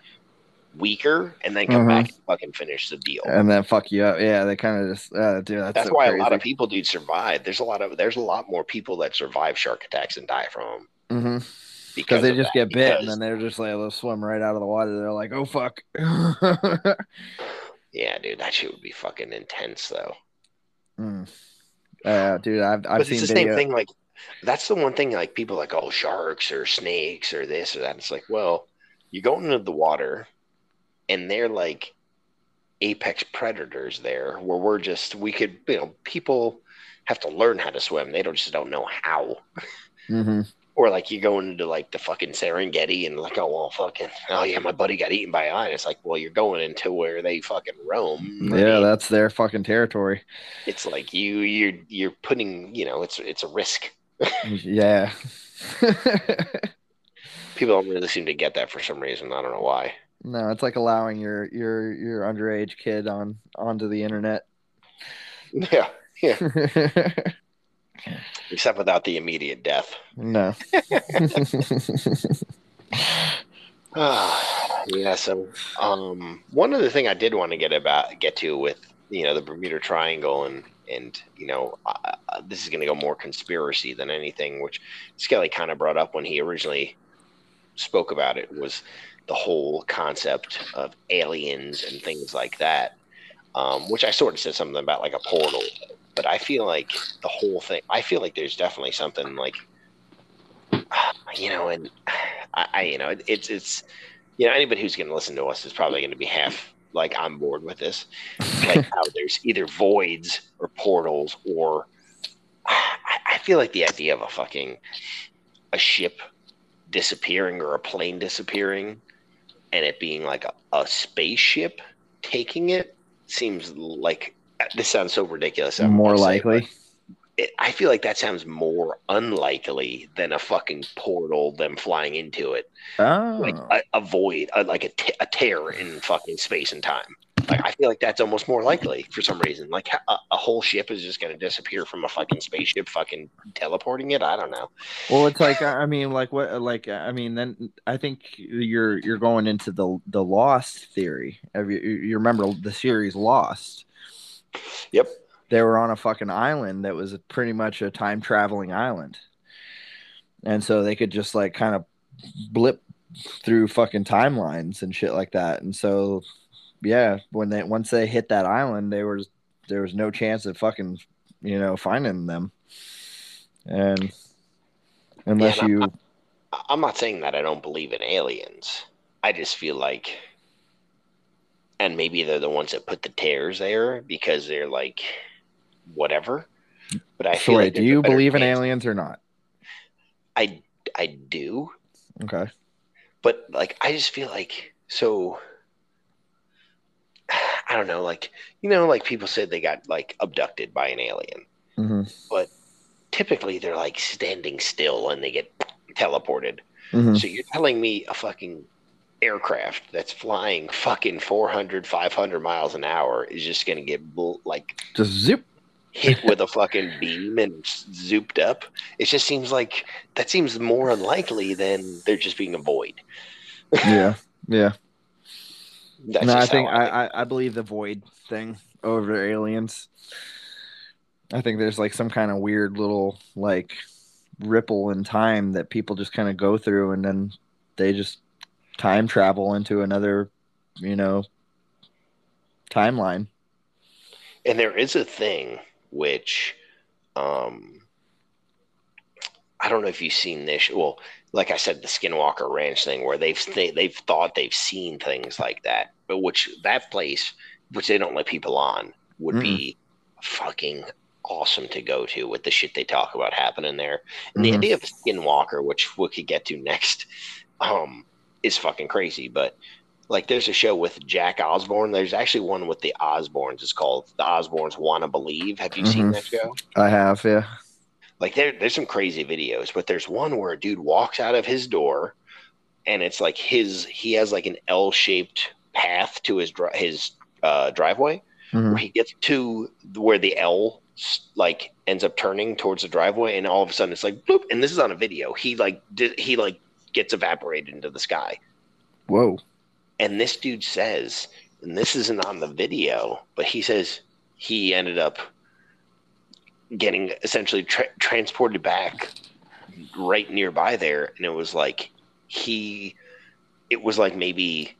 weaker and then come mm-hmm. back and fucking finish the deal. And then fuck you up. Yeah, they kind of just uh, dude. That's, that's so why crazy. a lot of people dude survive. There's a lot of there's a lot more people that survive shark attacks and die from them. Mm-hmm because they just get bit and then they're just like they'll swim right out of the water. They're like, oh fuck. yeah, dude, that shit would be fucking intense though. Mm. Uh, dude, I've I've but seen it's the video. same thing. Like that's the one thing. Like people like, oh, sharks or snakes or this or that. It's like, well, you go into the water, and they're like apex predators there, where we're just we could, you know, people have to learn how to swim. They don't just don't know how. Mm-hmm. Or like you go into like the fucking Serengeti and like, oh well, fucking, oh yeah, my buddy got eaten by a lion. It's like, well, you're going into where they fucking roam. Yeah, that's their fucking territory. It's like you, you're, you're putting, you know, it's, it's a risk. yeah. People don't really seem to get that for some reason. I don't know why. No, it's like allowing your your your underage kid on onto the internet. Yeah, yeah. Except without the immediate death. No. yeah. So, um, one other thing I did want to get about get to with you know the Bermuda Triangle and and you know uh, this is going to go more conspiracy than anything, which Skelly kind of brought up when he originally spoke about it was the whole concept of aliens and things like that. Um, which I sort of said something about like a portal but I feel like the whole thing. I feel like there's definitely something like, you know, and I, I you know, it, it's it's, you know, anybody who's going to listen to us is probably going to be half like on board with this. Like how there's either voids or portals, or I, I feel like the idea of a fucking a ship disappearing or a plane disappearing, and it being like a, a spaceship taking it seems like this sounds so ridiculous. I'm more likely. Say, it, I feel like that sounds more unlikely than a fucking portal, them flying into it. Oh. Like a, a void, a, like a, t- a tear in fucking space and time. Like I feel like that's almost more likely for some reason. Like a, a whole ship is just going to disappear from a fucking spaceship, fucking teleporting it. I don't know. Well, it's like I mean, like what? Like uh, I mean, then I think you're you're going into the the Lost theory. You, you remember the series Lost? Yep. They were on a fucking island that was pretty much a time traveling island. And so they could just like kind of blip through fucking timelines and shit like that. And so yeah, when they once they hit that island, they were there was no chance of fucking you know finding them. And unless yeah, you I'm not saying that I don't believe in aliens. I just feel like and maybe they're the ones that put the tears there because they're like whatever. But I feel wait, like do you believe in aliens or not? I I do, Okay. but like I just feel like so. I don't know, like you know, like people said they got like abducted by an alien. hmm Typically, they're like standing still and they get teleported. hmm So you're telling me a fucking aircraft that's flying fucking 400, 500 miles an hour is just going to get bull- like Just zip. hit with a fucking beam and zooped up? It just seems like that seems more unlikely than they're just being a void. Yeah. Yeah. That's no, I think I, I I believe the void thing over aliens. I think there's like some kind of weird little like ripple in time that people just kind of go through and then they just time travel into another, you know, timeline. And there is a thing which, um, I don't know if you've seen this. Well, like I said, the Skinwalker Ranch thing, where they've th- they've thought they've seen things like that, but which that place, which they don't let people on, would be fucking awesome to go to with the shit they talk about happening there. And the Mhm. idea of Skinwalker, which we could get to next, um, is fucking crazy. But like, there's a show with Jack Osbourne. There's actually one with the Osbournes. It's called The Osbournes Wanna Believe. Have you seen Mhm. that show? I have, yeah. Like, there, there's some crazy videos, but there's one where a dude walks out of his door, and it's like his he has like an L-shaped path to his dri- his uh, driveway Mhm. where he gets to where the L like ends up turning towards the driveway, and all of a sudden it's like bloop, and this is on a video. He like did he like gets evaporated into the sky, Whoa. and this dude says, and this isn't on the video, but he says he ended up getting essentially tra- transported back right nearby there, and it was like he, it was like maybe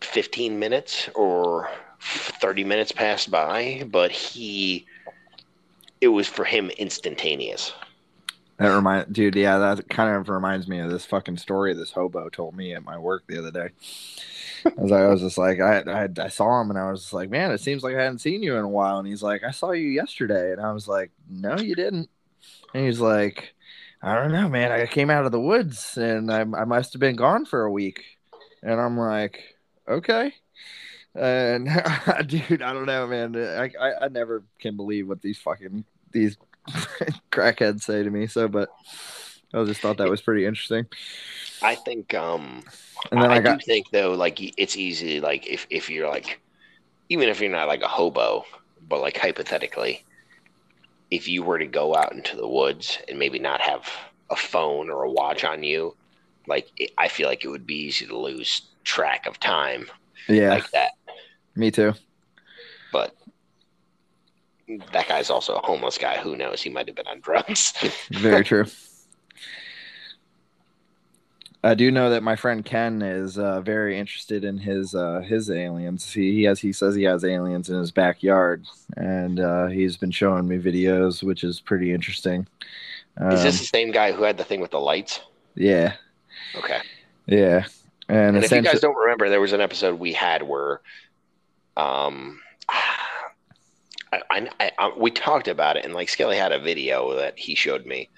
15 minutes or 30 minutes passed by, but he, it was for him instantaneous. That remind, dude. Yeah, that kind of reminds me of this fucking story this hobo told me at my work the other day. I was, I was just like, I, I, I saw him and I was just like, man, it seems like I hadn't seen you in a while. And he's like, I saw you yesterday, and I was like, no, you didn't. And he's like, I don't know, man. I came out of the woods and I, I must have been gone for a week. And I'm like, okay. And dude, I don't know, man. I, I, I never can believe what these fucking these crackheads say to me. So, but I just thought that was pretty interesting. I think, um, And then I, I, got do think though, like it's easy, like if if you're like, even if you're not like a hobo, but like hypothetically, if you were to go out into the woods and maybe not have a phone or a watch on you, like it, I feel like it would be easy to lose track of time yeah, like that. me too. But that guy's also a homeless guy. Who knows? He might have been on drugs. Very true. I do know that my friend Ken is uh, very interested in his uh, his aliens. He, he has he says he has aliens in his backyard, and uh, he's been showing me videos, which is pretty interesting. Um, Is this the same guy who had the thing with the lights? yeah, Okay. yeah, and, And if you guys don't remember, there was an episode we had where, um, I, I, I, we talked about it, and like Skelly had a video that he showed me,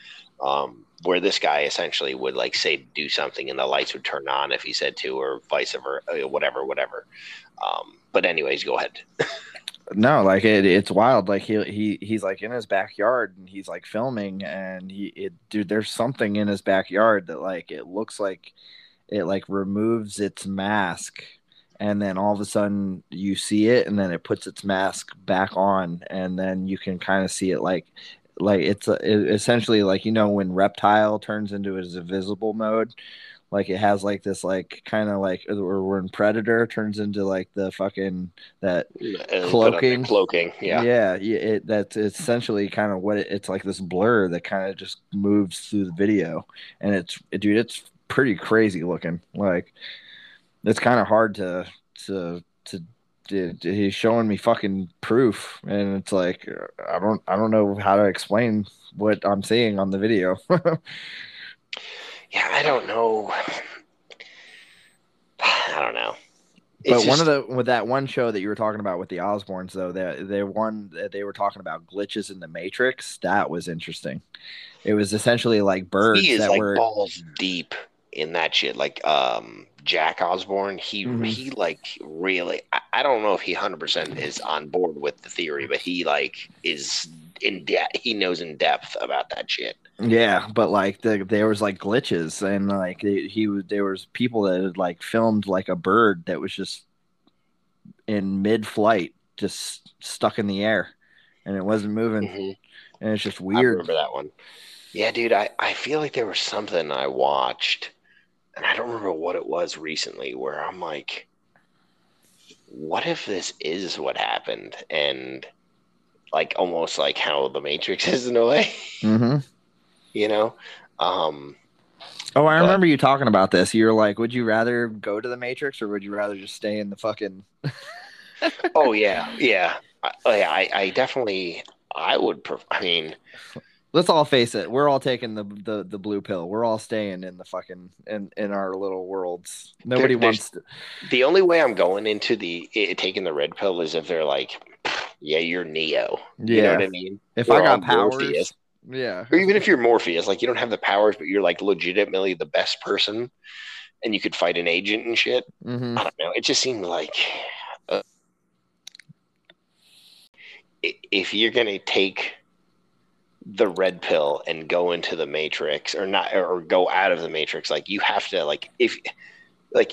um, where this guy essentially would like say do something, and the lights would turn on if he said to, or vice versa, whatever, whatever. Um, but anyways, go ahead. No, like it, it's wild. Like he he he's like in his backyard and he's like filming and he it dude, there's something in his backyard that like it looks like it like removes its mask and then all of a sudden you see it and then it puts its mask back on and then you can kind of see it like like it's a, it, essentially like you know when reptile turns into his invisible mode like it has like this like kind of like or when predator turns into like the fucking that Cloaking. Cloaking, yeah. yeah, yeah it, that's essentially kind of what it, it's like this blur that kind of just moves through the video and it's dude it's pretty crazy looking like it's kind of hard to to to he's showing me fucking proof and it's like i don't i don't know how to explain what i'm seeing on the video Yeah, I don't know. I don't know. But It's one of the with that one show that you were talking about with the Osbournes though, they they one that they were talking about glitches in the Matrix. That was interesting. It was essentially like birds he is that like were balls deep in that shit. Like um Jack Osbourne, he Mhm. he like really. I, I don't know if he hundred percent is on board with the theory, but he like is in depth. He knows in depth about that shit. Yeah, but like the, there was like glitches and like he, he was there was people that had like filmed like a bird that was just in mid flight, just stuck in the air, and it wasn't moving, Mhm. and it's just I weird. remember that one. Yeah, dude, I, I feel like there was something I watched, and I don't remember what it was recently, where I'm like, what if this is what happened? And like almost like how the Matrix is in a way, Mm-hmm. you know? Um, Oh, I But- remember you talking about this. You're like, "Would you rather go to the Matrix or would you rather just stay in the fucking?" oh yeah, yeah, I, oh, yeah. I, I definitely, I would. Pref- I mean, Let's all face it. We're all taking the the, the blue pill. We're all staying in the fucking in in our little worlds. Nobody there's- wants. To, the only way I'm going into the it, taking the red pill is if they're like, yeah, you're Neo. yeah. You know what I mean? if Or I got powers, Morpheus. yeah. or even if you're Morpheus, like you don't have the powers, but you're like legitimately the best person, and you could fight an agent and shit. hmm I don't know. It just seemed like uh, if you're gonna take the red pill and go into the Matrix, or not, or go out of the Matrix, like you have to, like if, like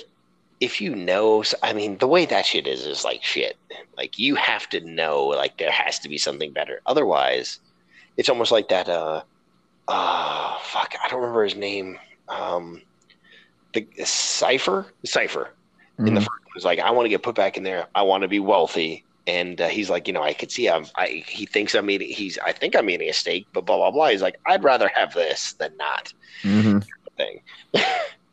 if you know, I mean, the way that shit is is like shit. Like you have to know, like there has to be something better. Otherwise, it's almost like that. Uh, uh fuck, I don't remember his name. Um, the Cypher, Cypher in the Mhm. first one was like, I want to get put back in there. I want to be wealthy. And uh, he's like, you know, I could see I'm, I, he thinks I'm eating, he's, I think I'm eating a steak, but blah, blah, blah. He's like, I'd rather have this than not Mhm. thing.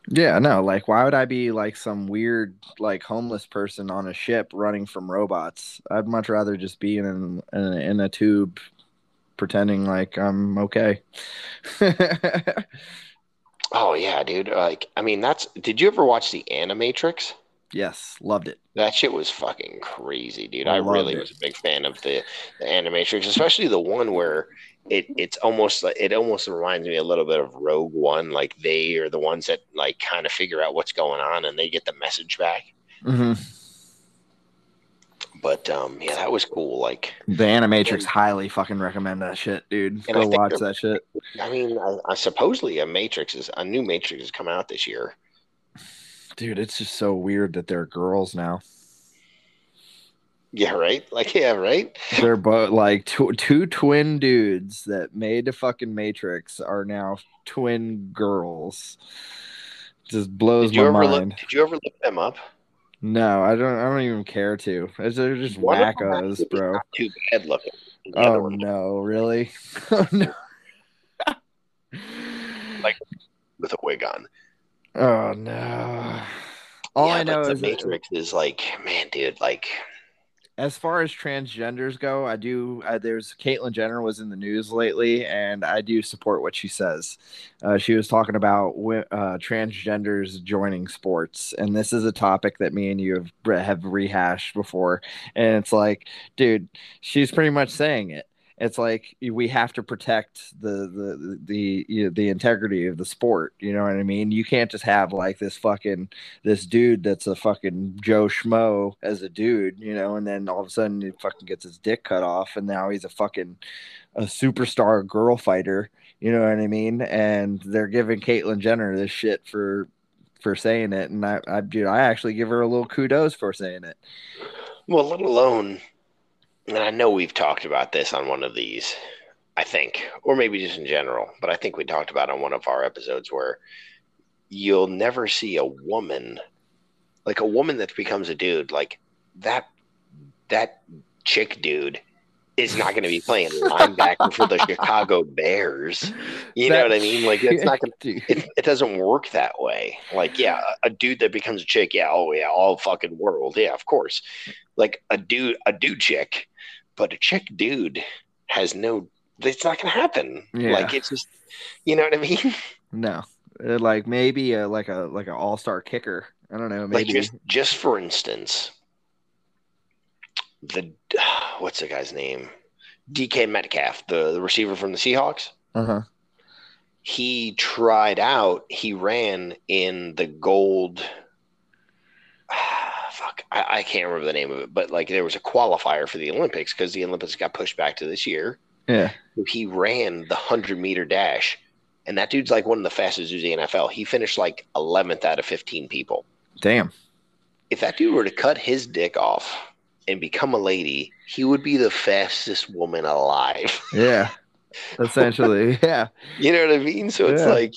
Yeah, no, like why would I be like some weird like homeless person on a ship running from robots? I'd much rather just be in in, in a tube pretending like I'm okay. Oh yeah, dude. Like, I mean, that's, did you ever watch the Animatrix? Yes, loved it. That shit was fucking crazy, dude. I I, really it. was a big fan of the, the Animatrix, especially the one where it it's almost like it almost reminds me a little bit of Rogue One. Like they are the ones that like kind of figure out what's going on and they get the message back. Mm-hmm. But um, yeah, that was cool. Like, The Animatrix highly fucking recommend that shit, dude. Go watch that shit. I mean, I, I supposedly a Matrix is a new Matrix is coming out this year. Dude, it's just so weird that they're girls now. Yeah, right. Like, yeah, right. They're both like two, two twin dudes that made the fucking Matrix are now twin girls. Just blows Did you my ever mind. look? Did you ever look them up? No, I don't. I don't even care to. It's- They're just One wackos, bro. Too bad looking. The Oh no, really? Oh no. Like- with a wig on. Oh no. All Yeah, I know the is Matrix is like, man, dude, like, as far as transgenders go, I do. Uh, there's Caitlyn Jenner was in the news lately, and I do support what she says. Uh, she was talking about uh, transgenders joining sports, and this is a topic that me and you have have rehashed before. And it's like, dude, she's pretty much saying it. It's like we have to protect the the the you know, the integrity of the sport. You know what I mean? You can't just have like this fucking this dude that's a fucking Joe Schmo as a dude, you know, and then all of a sudden he fucking gets his dick cut off, and now he's a fucking a superstar girl fighter. You know what I mean? And they're giving Caitlyn Jenner this shit for for saying it, and I, I, dude, I actually give her a little kudos for saying it. well, let alone, and I know we've talked about this on one of these, I think, or maybe just in general, but I think we talked about on one of our episodes where you'll never see a woman, like a woman that becomes a dude, like that, that chick dude is not going to be playing linebacker for the Chicago Bears. You know what I mean? Like, it's not going dude. it, it doesn't work that way. Like, yeah, a, dude that becomes a chick, yeah, oh yeah, all fucking world, yeah, of course. Like a dude, a dude chick, but a chick dude has no. It's not gonna happen. Yeah. Like it's just, you know what I mean? No, Uh, like maybe a, like a like an all star kicker I don't know. Like just just for instance, the what's the guy's name? DK Metcalf, the, the receiver from the Seahawks. uh huh. He tried out. He ran in the gold. Fuck, I, I can't remember the name of it, but like there was a qualifier for the Olympics because the Olympics got pushed back to this year. Yeah. He ran the hundred meter dash, and that dude's like one of the fastest dudes in the NFL. He finished like eleventh out of fifteen people. Damn. if that dude were to cut his dick off and become a lady, he would be the fastest woman alive. Yeah. Essentially. yeah. You know what I mean? So it's Yeah. like,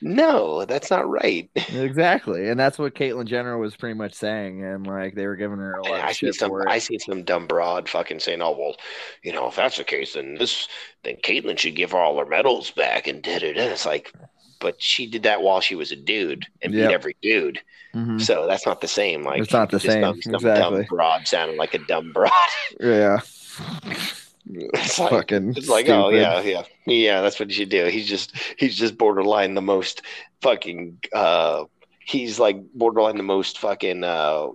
no, that's not right. Exactly. And that's what Caitlyn Jenner was pretty much saying. And like they were giving her a lot I of see some. I see some dumb broad fucking saying, "Oh well, you know, if that's the case, then this, then Caitlyn should give all her medals back." And da da da. It's like, but she did that while she was a dude and Yep. beat every dude. Mhm. So that's not the same. Like It's not the same, some exactly. dumb broad sounding like a dumb broad. Yeah. It's like, Fucking. It's like, oh yeah, yeah, yeah. That's what you do. He's just, he's just borderline the most fucking. uh He's like borderline the most fucking. uh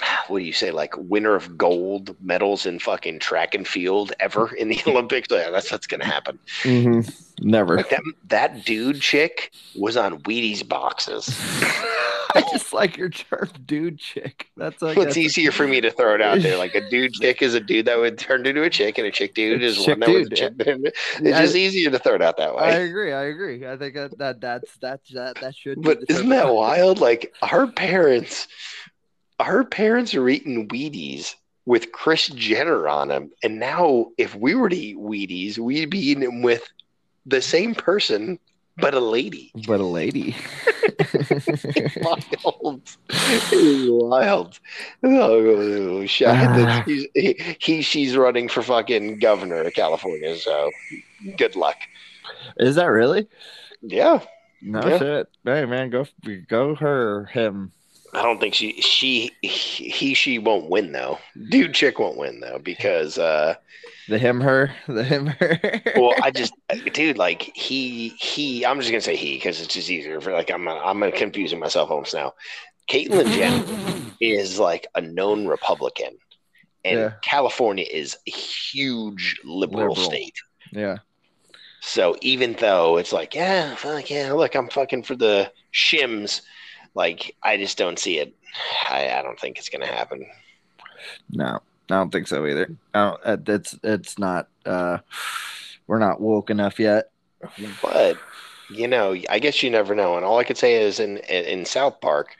What do you say? Like winner of gold medals in fucking track and field ever in the Olympics. Yeah, that's what's gonna happen. Mhm. Never. Like that, that dude chick was on Wheaties boxes. I just like your term, dude chick. That's like it's easier for me to throw it out there. Like a dude chick is a dude that would turn into a chick, and a chick dude is Chick one that a chick. It's Yeah, just easier to throw it out that way. I agree. I agree. I think that, that that's that that that should. be But isn't that wild? Like our parents, our parents are eating Wheaties with Chris Jenner on them, and now if we were to eat Wheaties, we'd be eating them with the same person but a lady. But a lady. wild. Wild. Oh, shocking that ah. she's, he, he, she's running for fucking governor of California. So good luck. Is that really? Yeah. No Yeah. shit. Hey man, go go her him. I don't think she, she, he, she won't win though. Dude, chick won't win though because, uh, The him her. The him her. well, I just, dude, like he, he, I'm just gonna say he because it's just easier for like I'm, I'm confusing myself almost now. Caitlyn Jenner is like a known Republican, and Yeah. California is a huge liberal, Liberal. state. yeah. So even though it's like, yeah, fuck yeah, look, I'm fucking for the shims, like I just don't see it. I, I don't think it's gonna happen. No, I don't think so either. I don't, uh, it's it's not. uh We're not woke enough yet. But you know, I guess you never know. And all I could say is in in South Park,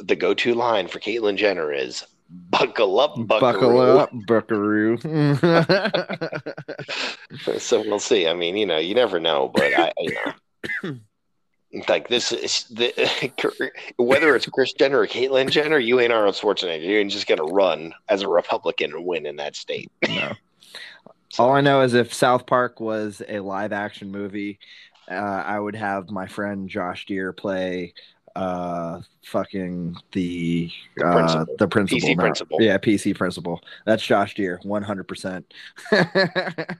the go-to line for Caitlyn Jenner is "Buckle up, buckaroo." Buckle up, Buckaroo. so we'll see. I mean, you know, you never know, but I, you know, like this is the whether it's Chris Jenner or Caitlyn Jenner, you ain't Arnold Schwarzenegger. You ain't just gonna run as a Republican and win in that state. no. All I know is if South Park was a live action movie, uh, I would have my friend Josh Deere play uh fucking the The uh the principal PC principal. yeah pc principal that's josh deere 100%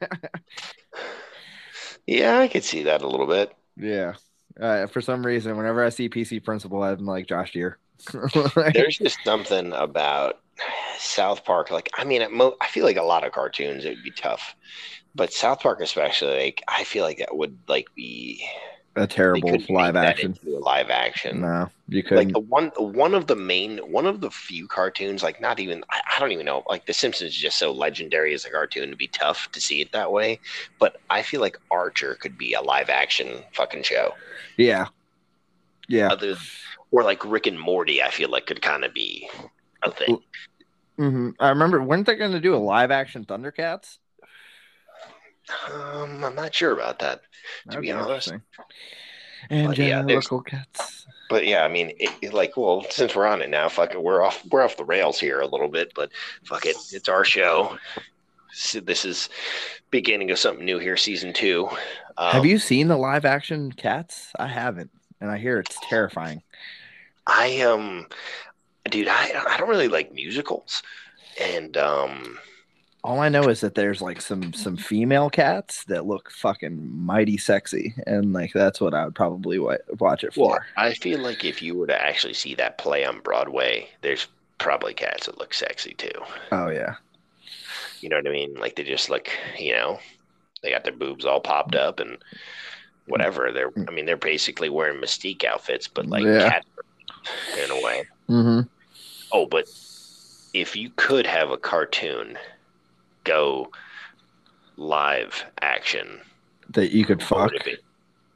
Yeah, I could see that a little bit. yeah uh, for some reason whenever i see pc principal i'm like josh deere There's just something about South Park. Like, I mean, mo- I feel like a lot of cartoons it would be tough, but South Park especially, like, I feel like that would like be a terrible live action. live action. no you like couldn't. the one one of the main one of the few cartoons like not even I, I don't even know like the simpsons is just so legendary as a cartoon to be tough to see it that way but i feel like archer could be a live action fucking show. Yeah. Yeah. Other or like rick and morty i feel like could kind of be a thing. Hmm i remember weren't they going to do a live action thundercats um i'm not sure about that to That'd be be honest And But yeah, Angelical cats. but yeah i mean it, it, like well since we're on it now fuck it we're off we're off the rails here a little bit but fuck it it's our show So this is beginning of something new here season two um, Have you seen the live action cats? I haven't, and I hear it's terrifying. i um dude i i don't really like musicals and um All I know is that there's like some some female cats that look fucking mighty sexy, and like that's what I would probably wa- watch it for. Well, I feel like if you were to actually see that play on Broadway, there's probably cats that look sexy too. Oh yeah, You know what I mean? Like they just look, you know, they got their boobs all popped up and whatever. They're, I mean, they're basically wearing Mystique outfits, but like Yeah. cat in a way. mm-hmm. Oh, but if you could have a cartoon go live action, that you could fuck. would it be?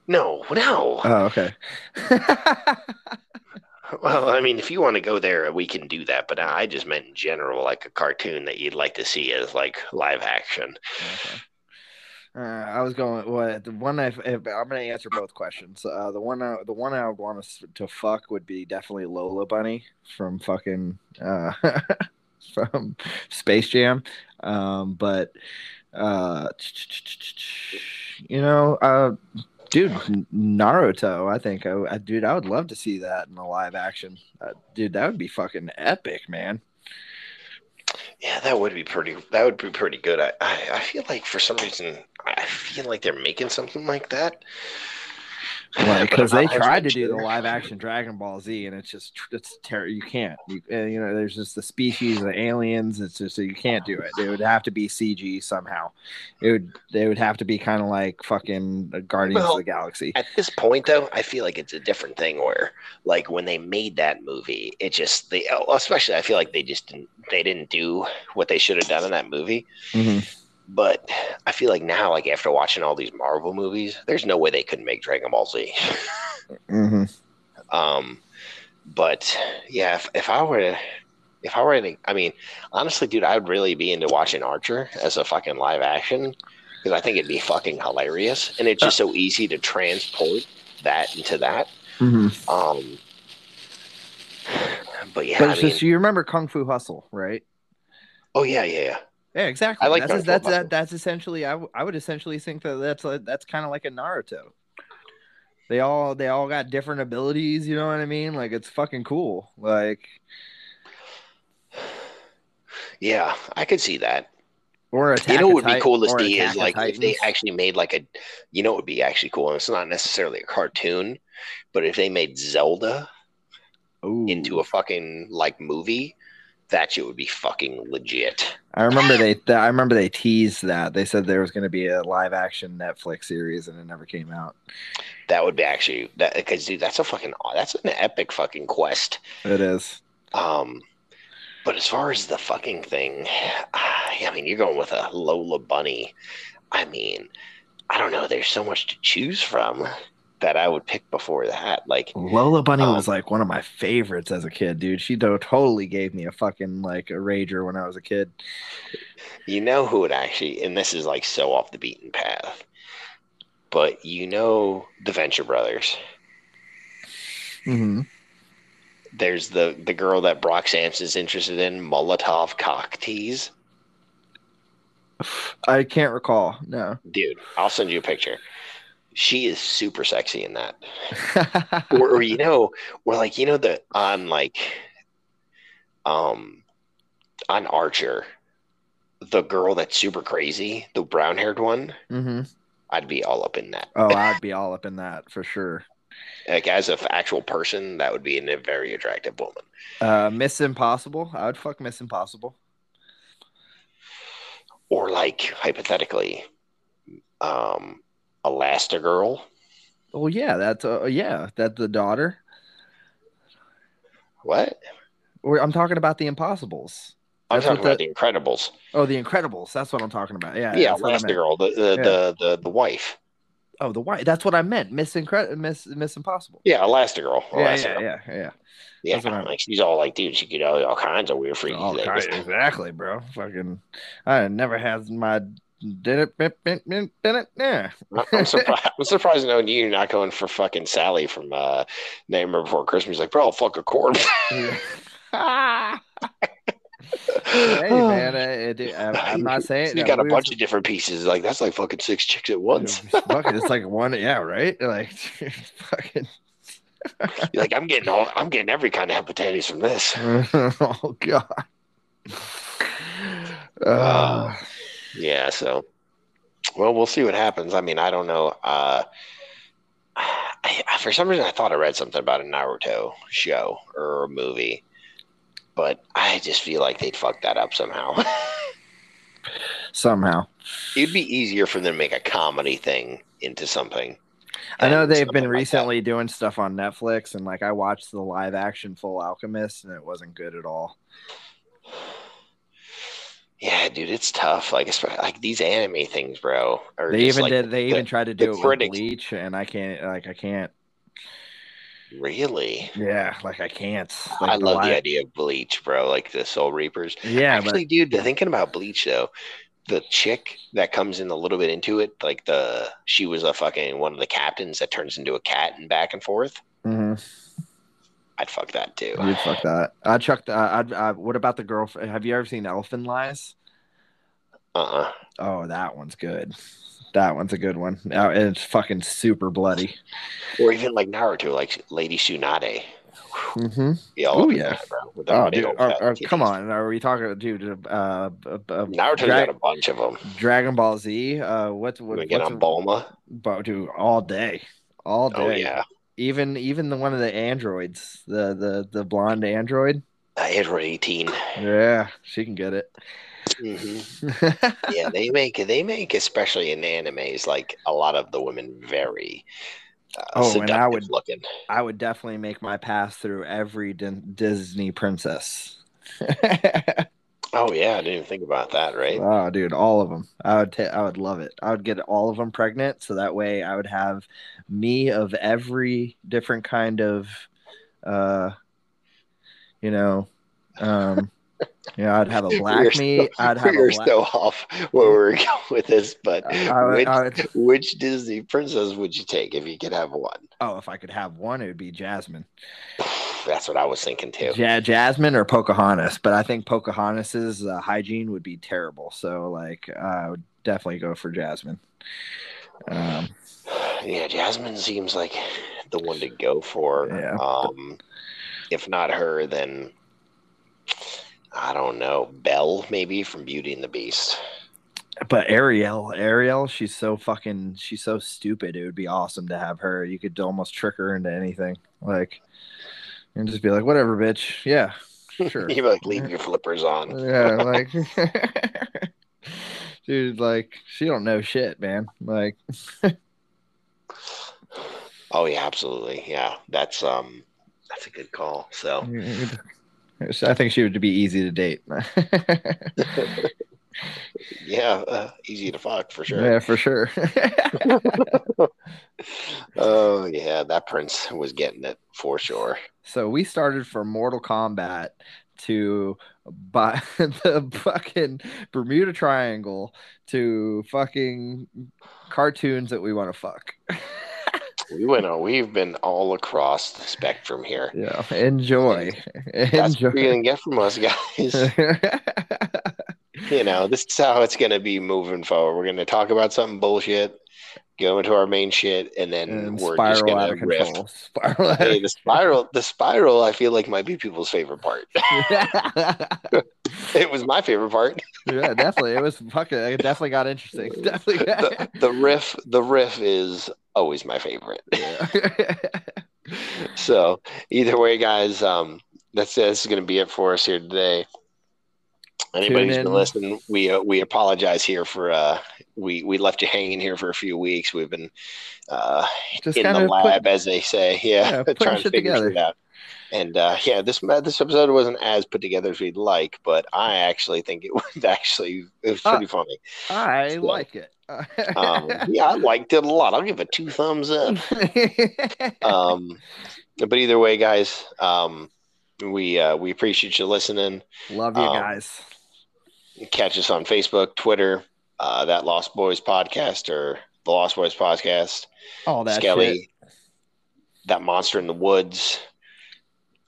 No, no. Oh okay. Well, I mean, if you want to go there, we can do that. But I just meant in general, like a cartoon that you'd like to see as like live action. Okay. Uh, I was going. Well, the one? I, if, I'm going to answer both questions. Uh, the one, I, the one I would want us to fuck would be definitely Lola Bunny from fucking uh, from Space Jam. Um, but uh, you know, uh, dude, Naruto. I think, I, I, dude, I would love to see that in a live action. Uh, dude, that would be fucking epic, man. Yeah, that would be pretty. That would be pretty good. I, I, I feel like for some reason, I feel like they're making something like that. Like, because they tried to do the live action Dragon Ball Z, and it's just it's terrible. You can't. You, you know, there's just the species, the aliens. It's just you can't do it. It would have to be CG somehow. It would. They would have to be kind of like fucking Guardians Well, of the Galaxy. At this point, though, I feel like it's a different thing. Where, like, when they made that movie, it just they, oh, especially, I feel like they just didn't, they didn't do what they should have done in that movie. Mhm. But I feel like now, like after watching all these Marvel movies, there's no way they couldn't make Dragon Ball Z. Mhm. Um, but yeah, if, if I were to, if I were to, I mean, honestly, dude, I would really be into watching Archer as a fucking live action because I think it'd be fucking hilarious, and it's just so easy to transport that into that. Mhm. Um, but yeah, But I mean, just you remember Kung Fu Hustle, right? oh yeah, yeah, yeah. Yeah, exactly. I like that's that's that, that's essentially. I, w- I would essentially think that that's a, that's kind of like a Naruto. They all they all got different abilities. You know what I mean? Like it's fucking cool. Like Yeah, I could see that. or attack. you know what would be cool to see is like if they actually made like a you know what would be actually cool and it's not necessarily a cartoon but if they made zelda Ooh. into a fucking like movie that shit would be fucking legit I remember they. Th- I remember they teased that they said there was going to be a live action Netflix series, and it never came out. that would be actually that because dude that's a fucking that's an epic fucking quest It is. um but as far as the fucking thing i mean you're going with a lola bunny i mean i don't know there's so much to choose from that i would pick before that like Lola Bunny Um, was like one of my favorites as a kid, dude. She totally gave me a fucking like a rager when I was a kid. You know who would actually, and this is like so off the beaten path, but you know the Venture Brothers. hmm There's the the girl that Brock Sampson's interested in, Molotov cocktease. I can't recall. No. Dude, I'll send you a picture. She is super sexy in that. Or, or you know, or like you know the on like um on Archer, the girl that's super crazy, the brown haired one, Mm-hmm. I'd be all up in that. Oh, I'd be all up in that for sure. Like as an actual person, that would be a very attractive woman. Uh, Miss Impossible. I would fuck Miss Impossible. or like hypothetically um elastigirl Oh yeah, that's uh, yeah, that's the daughter. what I'm talking about the Impossibles. i'm That's talking about the incredibles Oh, the Incredibles. That's what I'm talking about. Yeah, yeah, that's what I meant. elastigirl the the, Yeah. the the the wife Oh, the white. That's what I meant. Miss Incredible. Miss Miss Impossible. yeah elastigirl Yeah, elastigirl yeah, yeah, yeah. yeah, That's what like she's all like dude she could do all kinds of weird freaky All things exactly, bro. Fucking, I never had my did it, yeah. I'm surprised. I'm surprised knowing you, you're not going for fucking Sally from uh, Nightmare Before Christmas. He's like, bro, I'll fuck a corpse. hey man, I, I, am not saying you got a bunch of different pieces. Like that's like fucking six chicks at once. Fucking, it's like one, yeah, right? Like, fucking. You're like I'm getting all, I'm getting every kind of hepatitis from this. oh god. Uh, Yeah, so well, we'll see what happens. I mean, I don't know. Uh, I, for some reason, I thought I read something about a Naruto show or a movie, but I just feel like they'd fuck that up somehow. somehow. It'd be easier for them to make a comedy thing into something. I know they've been like that. recently doing stuff on Netflix, and like I watched the live action Full Alchemist, and it wasn't good at all. Yeah, dude, it's tough. Like, like these anime things, bro. Are They just even like did. They the- even tried to do it with Bleach, and I can't. Like I can't. Really, Yeah, like I can't. I Like, love the idea of Bleach, bro. Like the Soul Reapers. Yeah, Actually, dude, thinking about Bleach though, the chick that comes in a little bit into it, like the she was a fucking one of the captains that turns into a cat and back and forth. but hmm I'd fuck that too. you'd fuck that. I'd chuck. The, I'd, uh, what about the girl? Have you ever seen Elfen Lied? Uh uh Oh, that one's good. That one's a good one. Uh, it's fucking super bloody. Or even like Naruto, like Lady Tsunade. Mm-hmm. All yeah. that, bro. Oh, dude. Or, or, come on. Are we talking, dude? Uh, uh, uh, Naruto's Dra- got a bunch of them. Dragon Ball Z. Uh, what's what, We get on Bulma. But dude, all day, all day. Oh yeah, Even even the one of the androids, the the the blonde android. uh, Android 18. Yeah, she can get it. hmm Yeah, they make they make especially in animes like a lot of the women very uh, Oh, and I would- looking. I would definitely make my pass through every Din- Disney princess. Oh yeah, I didn't even think about that. Right? oh, dude, all of them. I would ta- I would love it. I would get all of them pregnant, so that way I would have me of every different kind of, uh, you know, um, you know, I'd have a black We're me. so- I'd have we are a black. so off where we're going with this, but would- which, would- which Disney princess would you take if you could have one? oh, if I could have one, it would be Jasmine. That's what I was thinking too. Ja- Jasmine or Pocahontas, but I think Pocahontas's uh, hygiene would be terrible. So, like, I would definitely go for Jasmine. Um, Yeah, Jasmine seems like the one to go for. Yeah. Um, if not her, then I don't know. Belle, maybe from Beauty and the Beast. but Ariel, Ariel, she's so fucking, she's so stupid. It would be awesome to have her. You could almost trick her into anything, like, and just be like, whatever, bitch. Yeah, sure. You like leave your flippers on. yeah, like, dude, like, she don't know shit, man. Like, Oh yeah, absolutely. Yeah, that's um, that's a good call. So I think she would be easy to date. yeah, uh, easy to fuck for sure. Yeah, for sure. Oh yeah, that prince was getting it for sure. So we started from Mortal Kombat to buy the fucking Bermuda Triangle to fucking cartoons that we want to fuck. We went on. We've been all across the spectrum here. Yeah, enjoy. That's enjoy. what you're gonna get from us, guys. you know, this is how it's going to be moving forward. We're going to talk about something bullshit, go into our main shit, and then and we're just spiral out going of to riff. control. Spiral Hey, the spiral, the spiral, I feel like might be people's favorite part. it was my favorite part. yeah, definitely. It was fucking. It definitely got interesting. Definitely. The, the riff, the riff is always my favorite. Yeah. So either way, guys, um, that's this is going to be it for us here today. Anybody who's been listening, we uh, we apologize here for uh, we we left you hanging here for a few weeks. We've been uh, Just in the lab, as they say, yeah, Yeah, trying to figure together. shit out. And uh, yeah, this this episode wasn't as put together as we'd like, but I actually think it was actually it was Uh, pretty funny. I So, like it. Um, yeah, I liked it a lot. I'll give it two thumbs up. Um, but either way, guys, um, we uh, we appreciate you listening. Love you um, guys. Catch us on Facebook, Twitter, uh, that Lost Boys podcast or the Lost Boys podcast. All that Skelly, shit. that monster in the woods.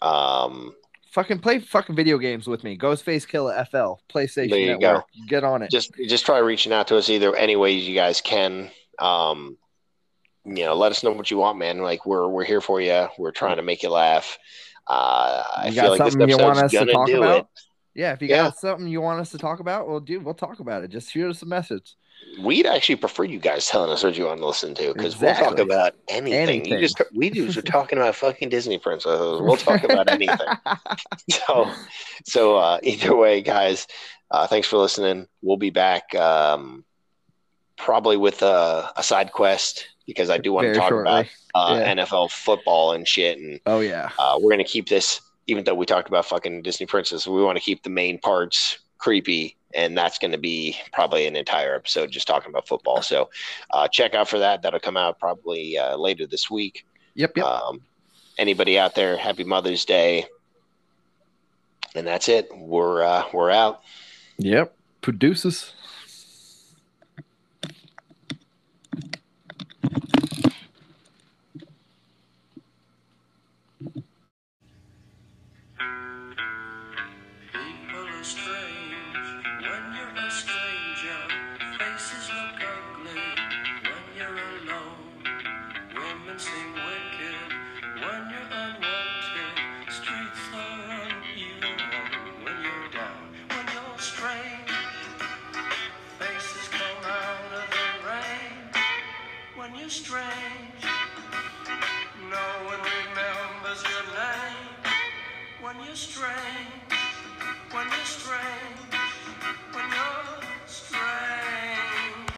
Um, Fucking play fucking video games with me. Ghostface Killer FL, PlayStation There you Network. Get on it. just just try reaching out to us either any ways you guys can. Um, you know, let us know what you want, man. Like we're we're here for you. We're trying to make you laugh. Uh, I You feel got like something you want us to talk about? it. Yeah, if you Yeah. got something you want us to talk about, well, dude, we'll talk about it. Just shoot us a message. We'd actually prefer you guys telling us what you want to listen to because we'll talk about anything. Anything. You just we just are talking about fucking Disney princesses. We'll talk about anything. So, so uh, either way, guys, uh, thanks for listening. We'll be back um, probably with a, a side quest because I do want to talk shortly. about uh, Yeah. NFL football and shit. And Oh yeah. uh, we're gonna keep this, even though we talked about fucking Disney princess, we want to keep the main parts creepy, and that's going to be probably an entire episode just talking about football. So uh, check out for that. That'll come out probably uh, later this week. Yep. Yep. Um, anybody out there, happy Mother's Day. And that's it. We're uh, we're out. yep. Producers. People